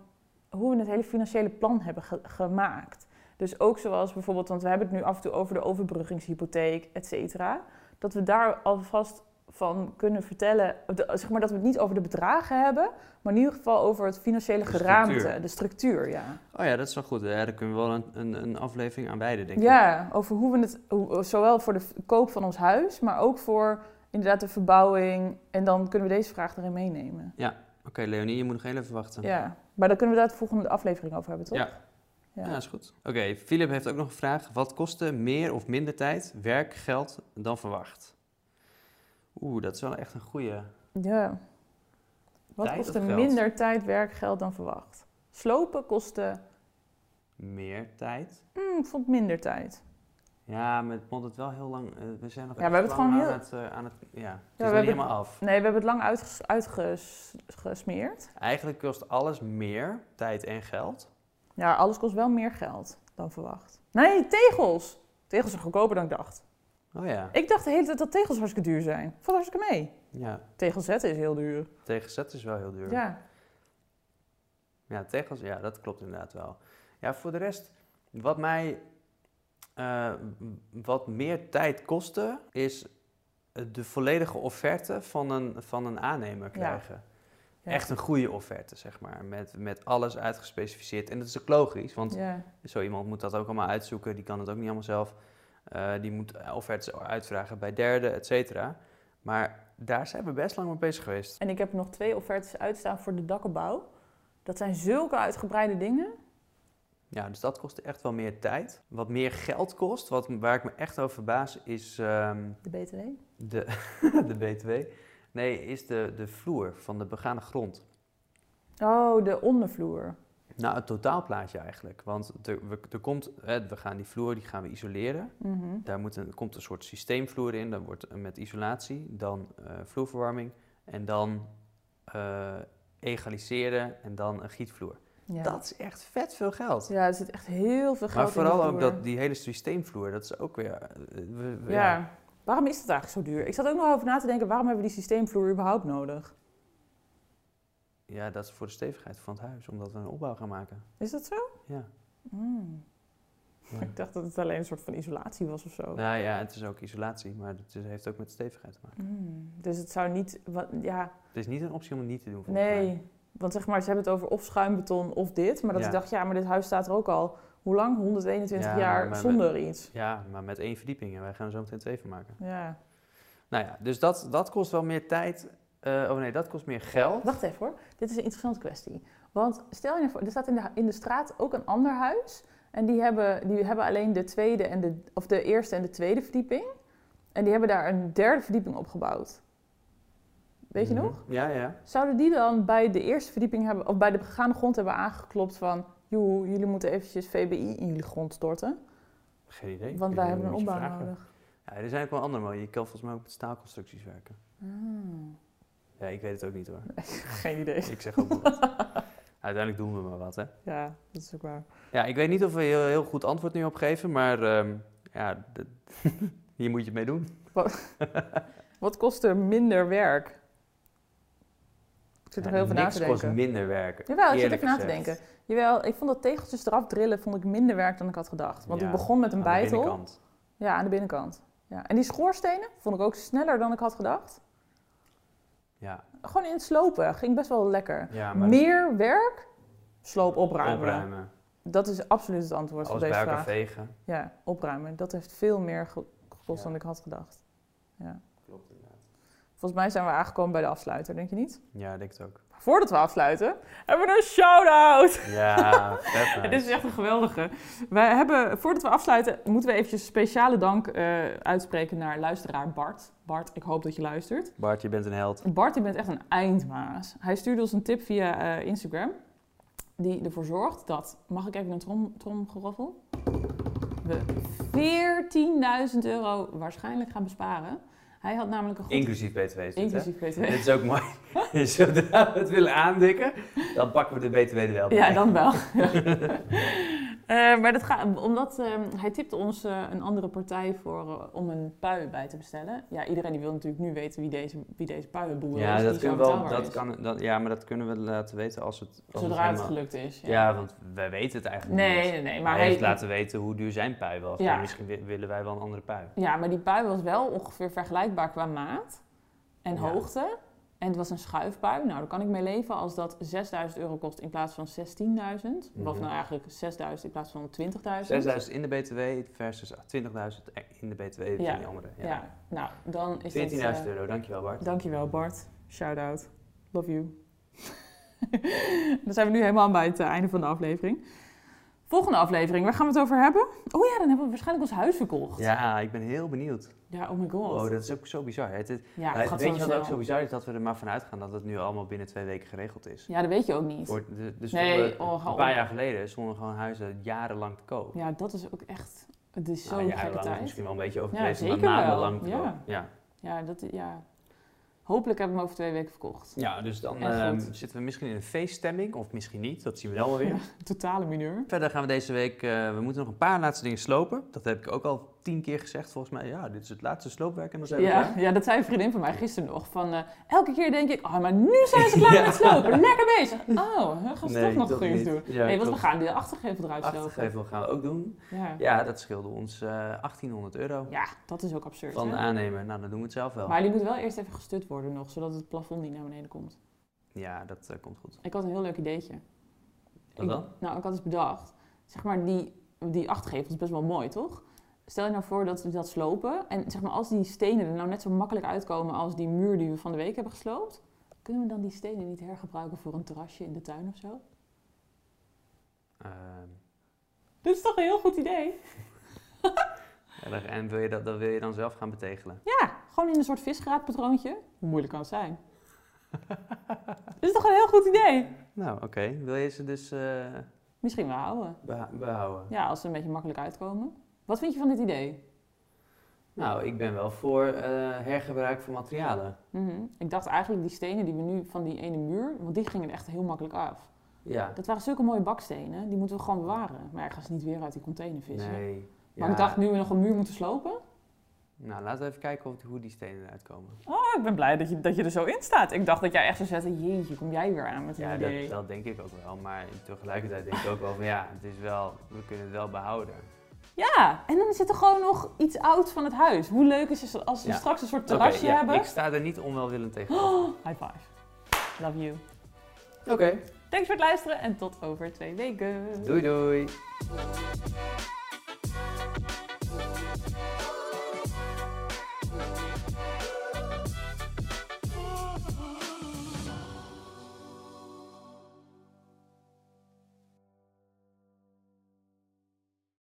hoe we het hele financiële plan hebben ge- gemaakt. Dus ook zoals bijvoorbeeld, want we hebben het nu af en toe over de overbruggingshypotheek, et cetera. Dat we daar alvast van kunnen vertellen, zeg maar dat we het niet over de bedragen hebben, maar in ieder geval over het financiële De geraamte, de structuur, ja. Oh ja, dat is wel goed. Ja, daar kunnen we wel een, een, een aflevering aan wijden, denk ik. Ja, over hoe we het, hoe- zowel voor de koop van ons huis, maar ook voor inderdaad de verbouwing. En dan kunnen we deze vraag erin meenemen. Oké, Leonie, je moet nog heel even wachten. Ja, maar daar kunnen we daar de volgende aflevering over hebben, toch? Ja. Ja, dat is goed. Oké, Philip heeft ook nog een vraag. Wat kostte meer of minder tijd, werk, geld dan verwacht? Oeh, dat is wel echt een goeie. Ja. Wat Tijd kostte minder tijd, werk, geld dan verwacht? Slopen kostte, Meer tijd? hmm, ik vond minder tijd. Ja, maar het vond het wel heel lang. eh, we zijn nog Ja, we hebben het gewoon aan, heel- het, eh, aan het. Ja, het we is hebben- niet helemaal af. Nee, we hebben het lang uitges- uitgesmeerd. Eigenlijk kost alles meer tijd en geld. Ja, alles kost wel meer geld dan verwacht. Nee, tegels! Tegels zijn goedkoper dan ik dacht. Oh ja. Ik dacht de hele tijd dat tegels hartstikke duur zijn. Valt hartstikke mee. Ja, Tegels zetten is heel duur. tegenzet is wel heel duur. Ja. Ja, tegels, ja, dat klopt inderdaad wel. Ja, voor de rest, Wat mij eh, wat meer tijd kostte, is de volledige offerte van een, van een aannemer krijgen. Ja. Echt een goede offerte, zeg maar. Met, met alles uitgespecificeerd. En dat is ook logisch, want Ja. zo iemand moet dat ook allemaal uitzoeken. Die kan het ook niet allemaal zelf. Eh, die moet offertes uitvragen bij derden, et cetera. Maar daar zijn we best lang mee bezig geweest. En ik heb nog twee offertes uitstaan voor de dakkenbouw. Dat zijn zulke uitgebreide dingen. Ja, dus dat kost echt wel meer tijd. Wat meer geld kost, wat, waar ik me echt over verbaas, is ehm, De BTW. de, de BTW. Nee, is de, de vloer van de begane grond. Oh, de ondervloer. Nou, het totaalplaatje eigenlijk. Want er, we, er komt, hè, we gaan die vloer die gaan we isoleren. Mhm. Daar moet een, komt een soort systeemvloer in. Dat wordt eh, met isolatie, dan eh, vloerverwarming en dan eh, egaliseren en dan een gietvloer. Ja. Dat is echt vet veel geld. ja, er zit echt heel veel geld maar in vooral die ook dat, die hele systeemvloer, dat is ook weer... eh, we- we- Ja. Waarom is het eigenlijk zo duur? Ik zat ook nog over na te denken, waarom hebben we die systeemvloer überhaupt nodig? ja, dat is voor de stevigheid van het huis, omdat we een opbouw gaan maken. Is dat zo? Ja. Hmm. Ja. Ik dacht dat het alleen een soort van isolatie was of zo. Nou ja, het is ook isolatie, maar het is- heeft ook met stevigheid te maken. Hmm. Dus het zou niet... Wat, ja, Het is niet een optie om het niet te doen, volgens mij. Want zeg maar, ze hebben het over of schuimbeton of dit. Maar dat Ja. ik dacht, ja, maar dit huis staat er ook al... Hoe lang? 121 Ja, jaar maar- zonder iets. Ja, maar met één verdieping en wij gaan er zo meteen twee van maken. Ja. Nou ja, dus dat, dat kost wel meer tijd. Eh, oh nee, dat kost meer geld. Wacht even hoor. Dit is een interessante kwestie. Want stel je voor, er staat in de, in de straat ook een ander huis. En die hebben, die hebben alleen de tweede en de, of de eerste en de tweede verdieping. En die hebben daar een derde verdieping opgebouwd. Weet je Mhm. nog? Ja, ja. Zouden die dan bij de eerste verdieping hebben, of bij de begaande grond hebben aangeklopt van, joh, jullie moeten eventjes VBI in jullie grond storten? Geen idee. Want wij hebben een opbouw nodig. Ja, er zijn ook wel andere manieren. Je kan volgens mij ook met staalconstructies werken. Ah, Ja, ik weet het ook niet hoor. geen idee. Ik zeg ook wat. Uiteindelijk doen we maar wat, hè. Ja, dat is ook waar. Ja, ik weet niet of we heel, heel goed antwoord nu op geven, maar ehm, ja, hier moet je het mee doen. Wat kost er minder werk? Ik zit er heel veel na te kost denken. minder werk. Jawel, ik zit even na te denken. Jawel, ik vond dat tegeltjes eraf drillen vond ik minder werk dan ik had gedacht. Want ik begon met een Aan de bijtel. binnenkant. Ja, aan de binnenkant. Ja. En die schoorstenen vond ik ook sneller dan ik had gedacht. Ja, Gewoon in het slopen ging best wel lekker. ja maar Meer werk, sloop opruimen. opruimen. Dat is absoluut het antwoord Alles op deze vraag. vegen. Ja, opruimen. Dat heeft veel meer ge- gekost Ja. dan ik had gedacht. Ja. Volgens mij zijn we aangekomen bij de afsluiter, denk je niet? Ja, ik denk het ook. Voordat we afsluiten, hebben we een shout-out! Ja, vet nice. Dit is echt een geweldige. Wij hebben, voordat we afsluiten, moeten we eventjes speciale dank eh, uitspreken naar luisteraar Bart. Bart, ik hoop dat je luistert. Bart, je bent een held. Bart, je bent echt een eindmaas. Hij stuurde ons een tip via eh, Instagram. Die ervoor zorgt dat, mag ik even een trom, tromgeroffel? We 14.000 euro waarschijnlijk gaan besparen. Hij had namelijk een goed... Inclusief BTW is dit, hè? inclusief BTW. Dit is ook mooi. Zodra we het willen aandikken, dan pakken we de BTW er wel bij. Ja, dan wel. Eh, maar dat gaat, omdat eh, hij tipte ons eh, een andere partij voor eh, om een pui bij te bestellen. Ja, iedereen die wil natuurlijk nu weten wie deze, wie deze puienboer Ja, is. dat kunnen we wel, dat is. kan, dat, ja, maar dat kunnen we laten weten als het, als Zodra het helemaal- gelukt is. Ja, Ja, want wij weten het eigenlijk nee, niet. nee, nee. Maar hij hij, heeft laten weten hoe duur zijn pui was. Ja. En misschien wi- willen wij wel een andere pui. ja, maar die pui was wel ongeveer vergelijkbaar qua maat en Ja. hoogte. En het was een schuifpui. Nou, daar kan ik mee leven als dat 6000 euro kost in plaats van 16.000. Of Mhm. nou eigenlijk 6000 in plaats van 20.000. 6000 in de BTW versus 20.000 in de BTW van Ja. die andere. Ja. nou, dan is 14.000 het... eh, euro, dankjewel Bart. Dankjewel Bart. Shout out. Love you. dan zijn we nu helemaal bij het eh, einde van de aflevering. Volgende aflevering, waar gaan we het over hebben? Oh ja, dan hebben we waarschijnlijk ons huis verkocht. Ja, ik ben heel benieuwd. Ja, oh my god. Wow, dat is ook zo bizar. Het, het, ja, het- gaat weet je wat ook zo bizar is? Dat we er maar vanuit gaan dat het nu allemaal binnen twee weken geregeld is. Ja, dat weet je ook niet. Voor, dus Nee, stonden- oh, een paar jaar geleden stonden gewoon huizen jarenlang te koop. Ja, dat is ook echt... Het is zo'n Nou, gekke tijd. misschien wel een beetje Ja, overdreven, maar zeker wel. maandenlang te Ja. koop. Ja. Ja, dat, ja. Hopelijk hebben we hem over twee weken verkocht. ja, dus dan ehm, zitten we misschien in een feeststemming, of misschien niet, dat zien we wel weer. Totale mineur. Verder gaan we deze week, eh, we moeten nog een paar laatste dingen slopen. Dat heb ik ook al tien keer gezegd volgens mij, ja, dit is het laatste sloopwerk en dan zijn we Ja, klaar. ja, dat zei een vriendin van mij gisteren nog. Van, eh, elke keer denk ik, oh, maar nu zijn ze klaar Ja. met slopen. Lekker bezig. Oh, we gaan ze Nee, toch nog iets niet. doen. Ja, nee, want we gaan de achtergevel eruit slopen. Achtergevel gaan we ook doen. Ja. Ja, dat scheelde ons eh 1800 euro ja, dat is ook absurd. van de hè? aannemer. Nou, dan doen we het zelf wel. Maar die moet wel eerst even gestut worden nog, zodat het plafond niet naar beneden komt. Ja, dat eh, komt goed. Ik had een heel leuk ideetje. Wat Ik- dan? Nou, ik had eens bedacht. Zeg maar, die, die achtergevel is best wel mooi, toch? Stel je nou voor dat we dat slopen. En zeg maar, als die stenen er nou net zo makkelijk uitkomen als die muur die we van de week hebben gesloopt. Kunnen we dan die stenen niet hergebruiken voor een terrasje in de tuin of zo? Ehm, Dat is toch een heel goed idee? ja, en wil je dat, dat wil je dan zelf gaan betegelen? Ja, gewoon in een soort visgraatpatroontje. Hoe moeilijk kan het zijn? Dat is toch een heel goed idee? Nou, oké. Wil je ze dus eh, Misschien wel houden. beha- behouden? Ja, als ze een beetje makkelijk uitkomen. Wat vind je van dit idee? Nou, ik ben wel voor eh, hergebruik van materialen. Mhm. Ik dacht eigenlijk die stenen die we nu van die ene muur, want die gingen echt heel makkelijk af. Ja. Dat waren zulke mooie bakstenen, die moeten we gewoon bewaren. Maar ja, ik ga ze niet weer uit die container vissen. Nee. Maar Ja, ik dacht, nu we nog een muur moeten slopen. Nou, laten we even kijken of, hoe die stenen eruit komen. Oh, ik ben blij dat je, dat je er zo in staat. Ik dacht dat jij echt zou zetten, jeetje, kom jij weer aan met een Ja, idee. dat, dat denk ik ook wel. Maar tegelijkertijd denk ik ook wel van ja, het is wel, we kunnen het wel behouden. Ja, en dan zit er gewoon nog iets ouds van het huis. Hoe leuk is het als we Ja. straks een soort terrasje ja, hebben? Ik sta er niet onwelwillend tegen. Oh, high five. Love you. Oké, Thanks voor het luisteren en tot over twee weken. doei doei.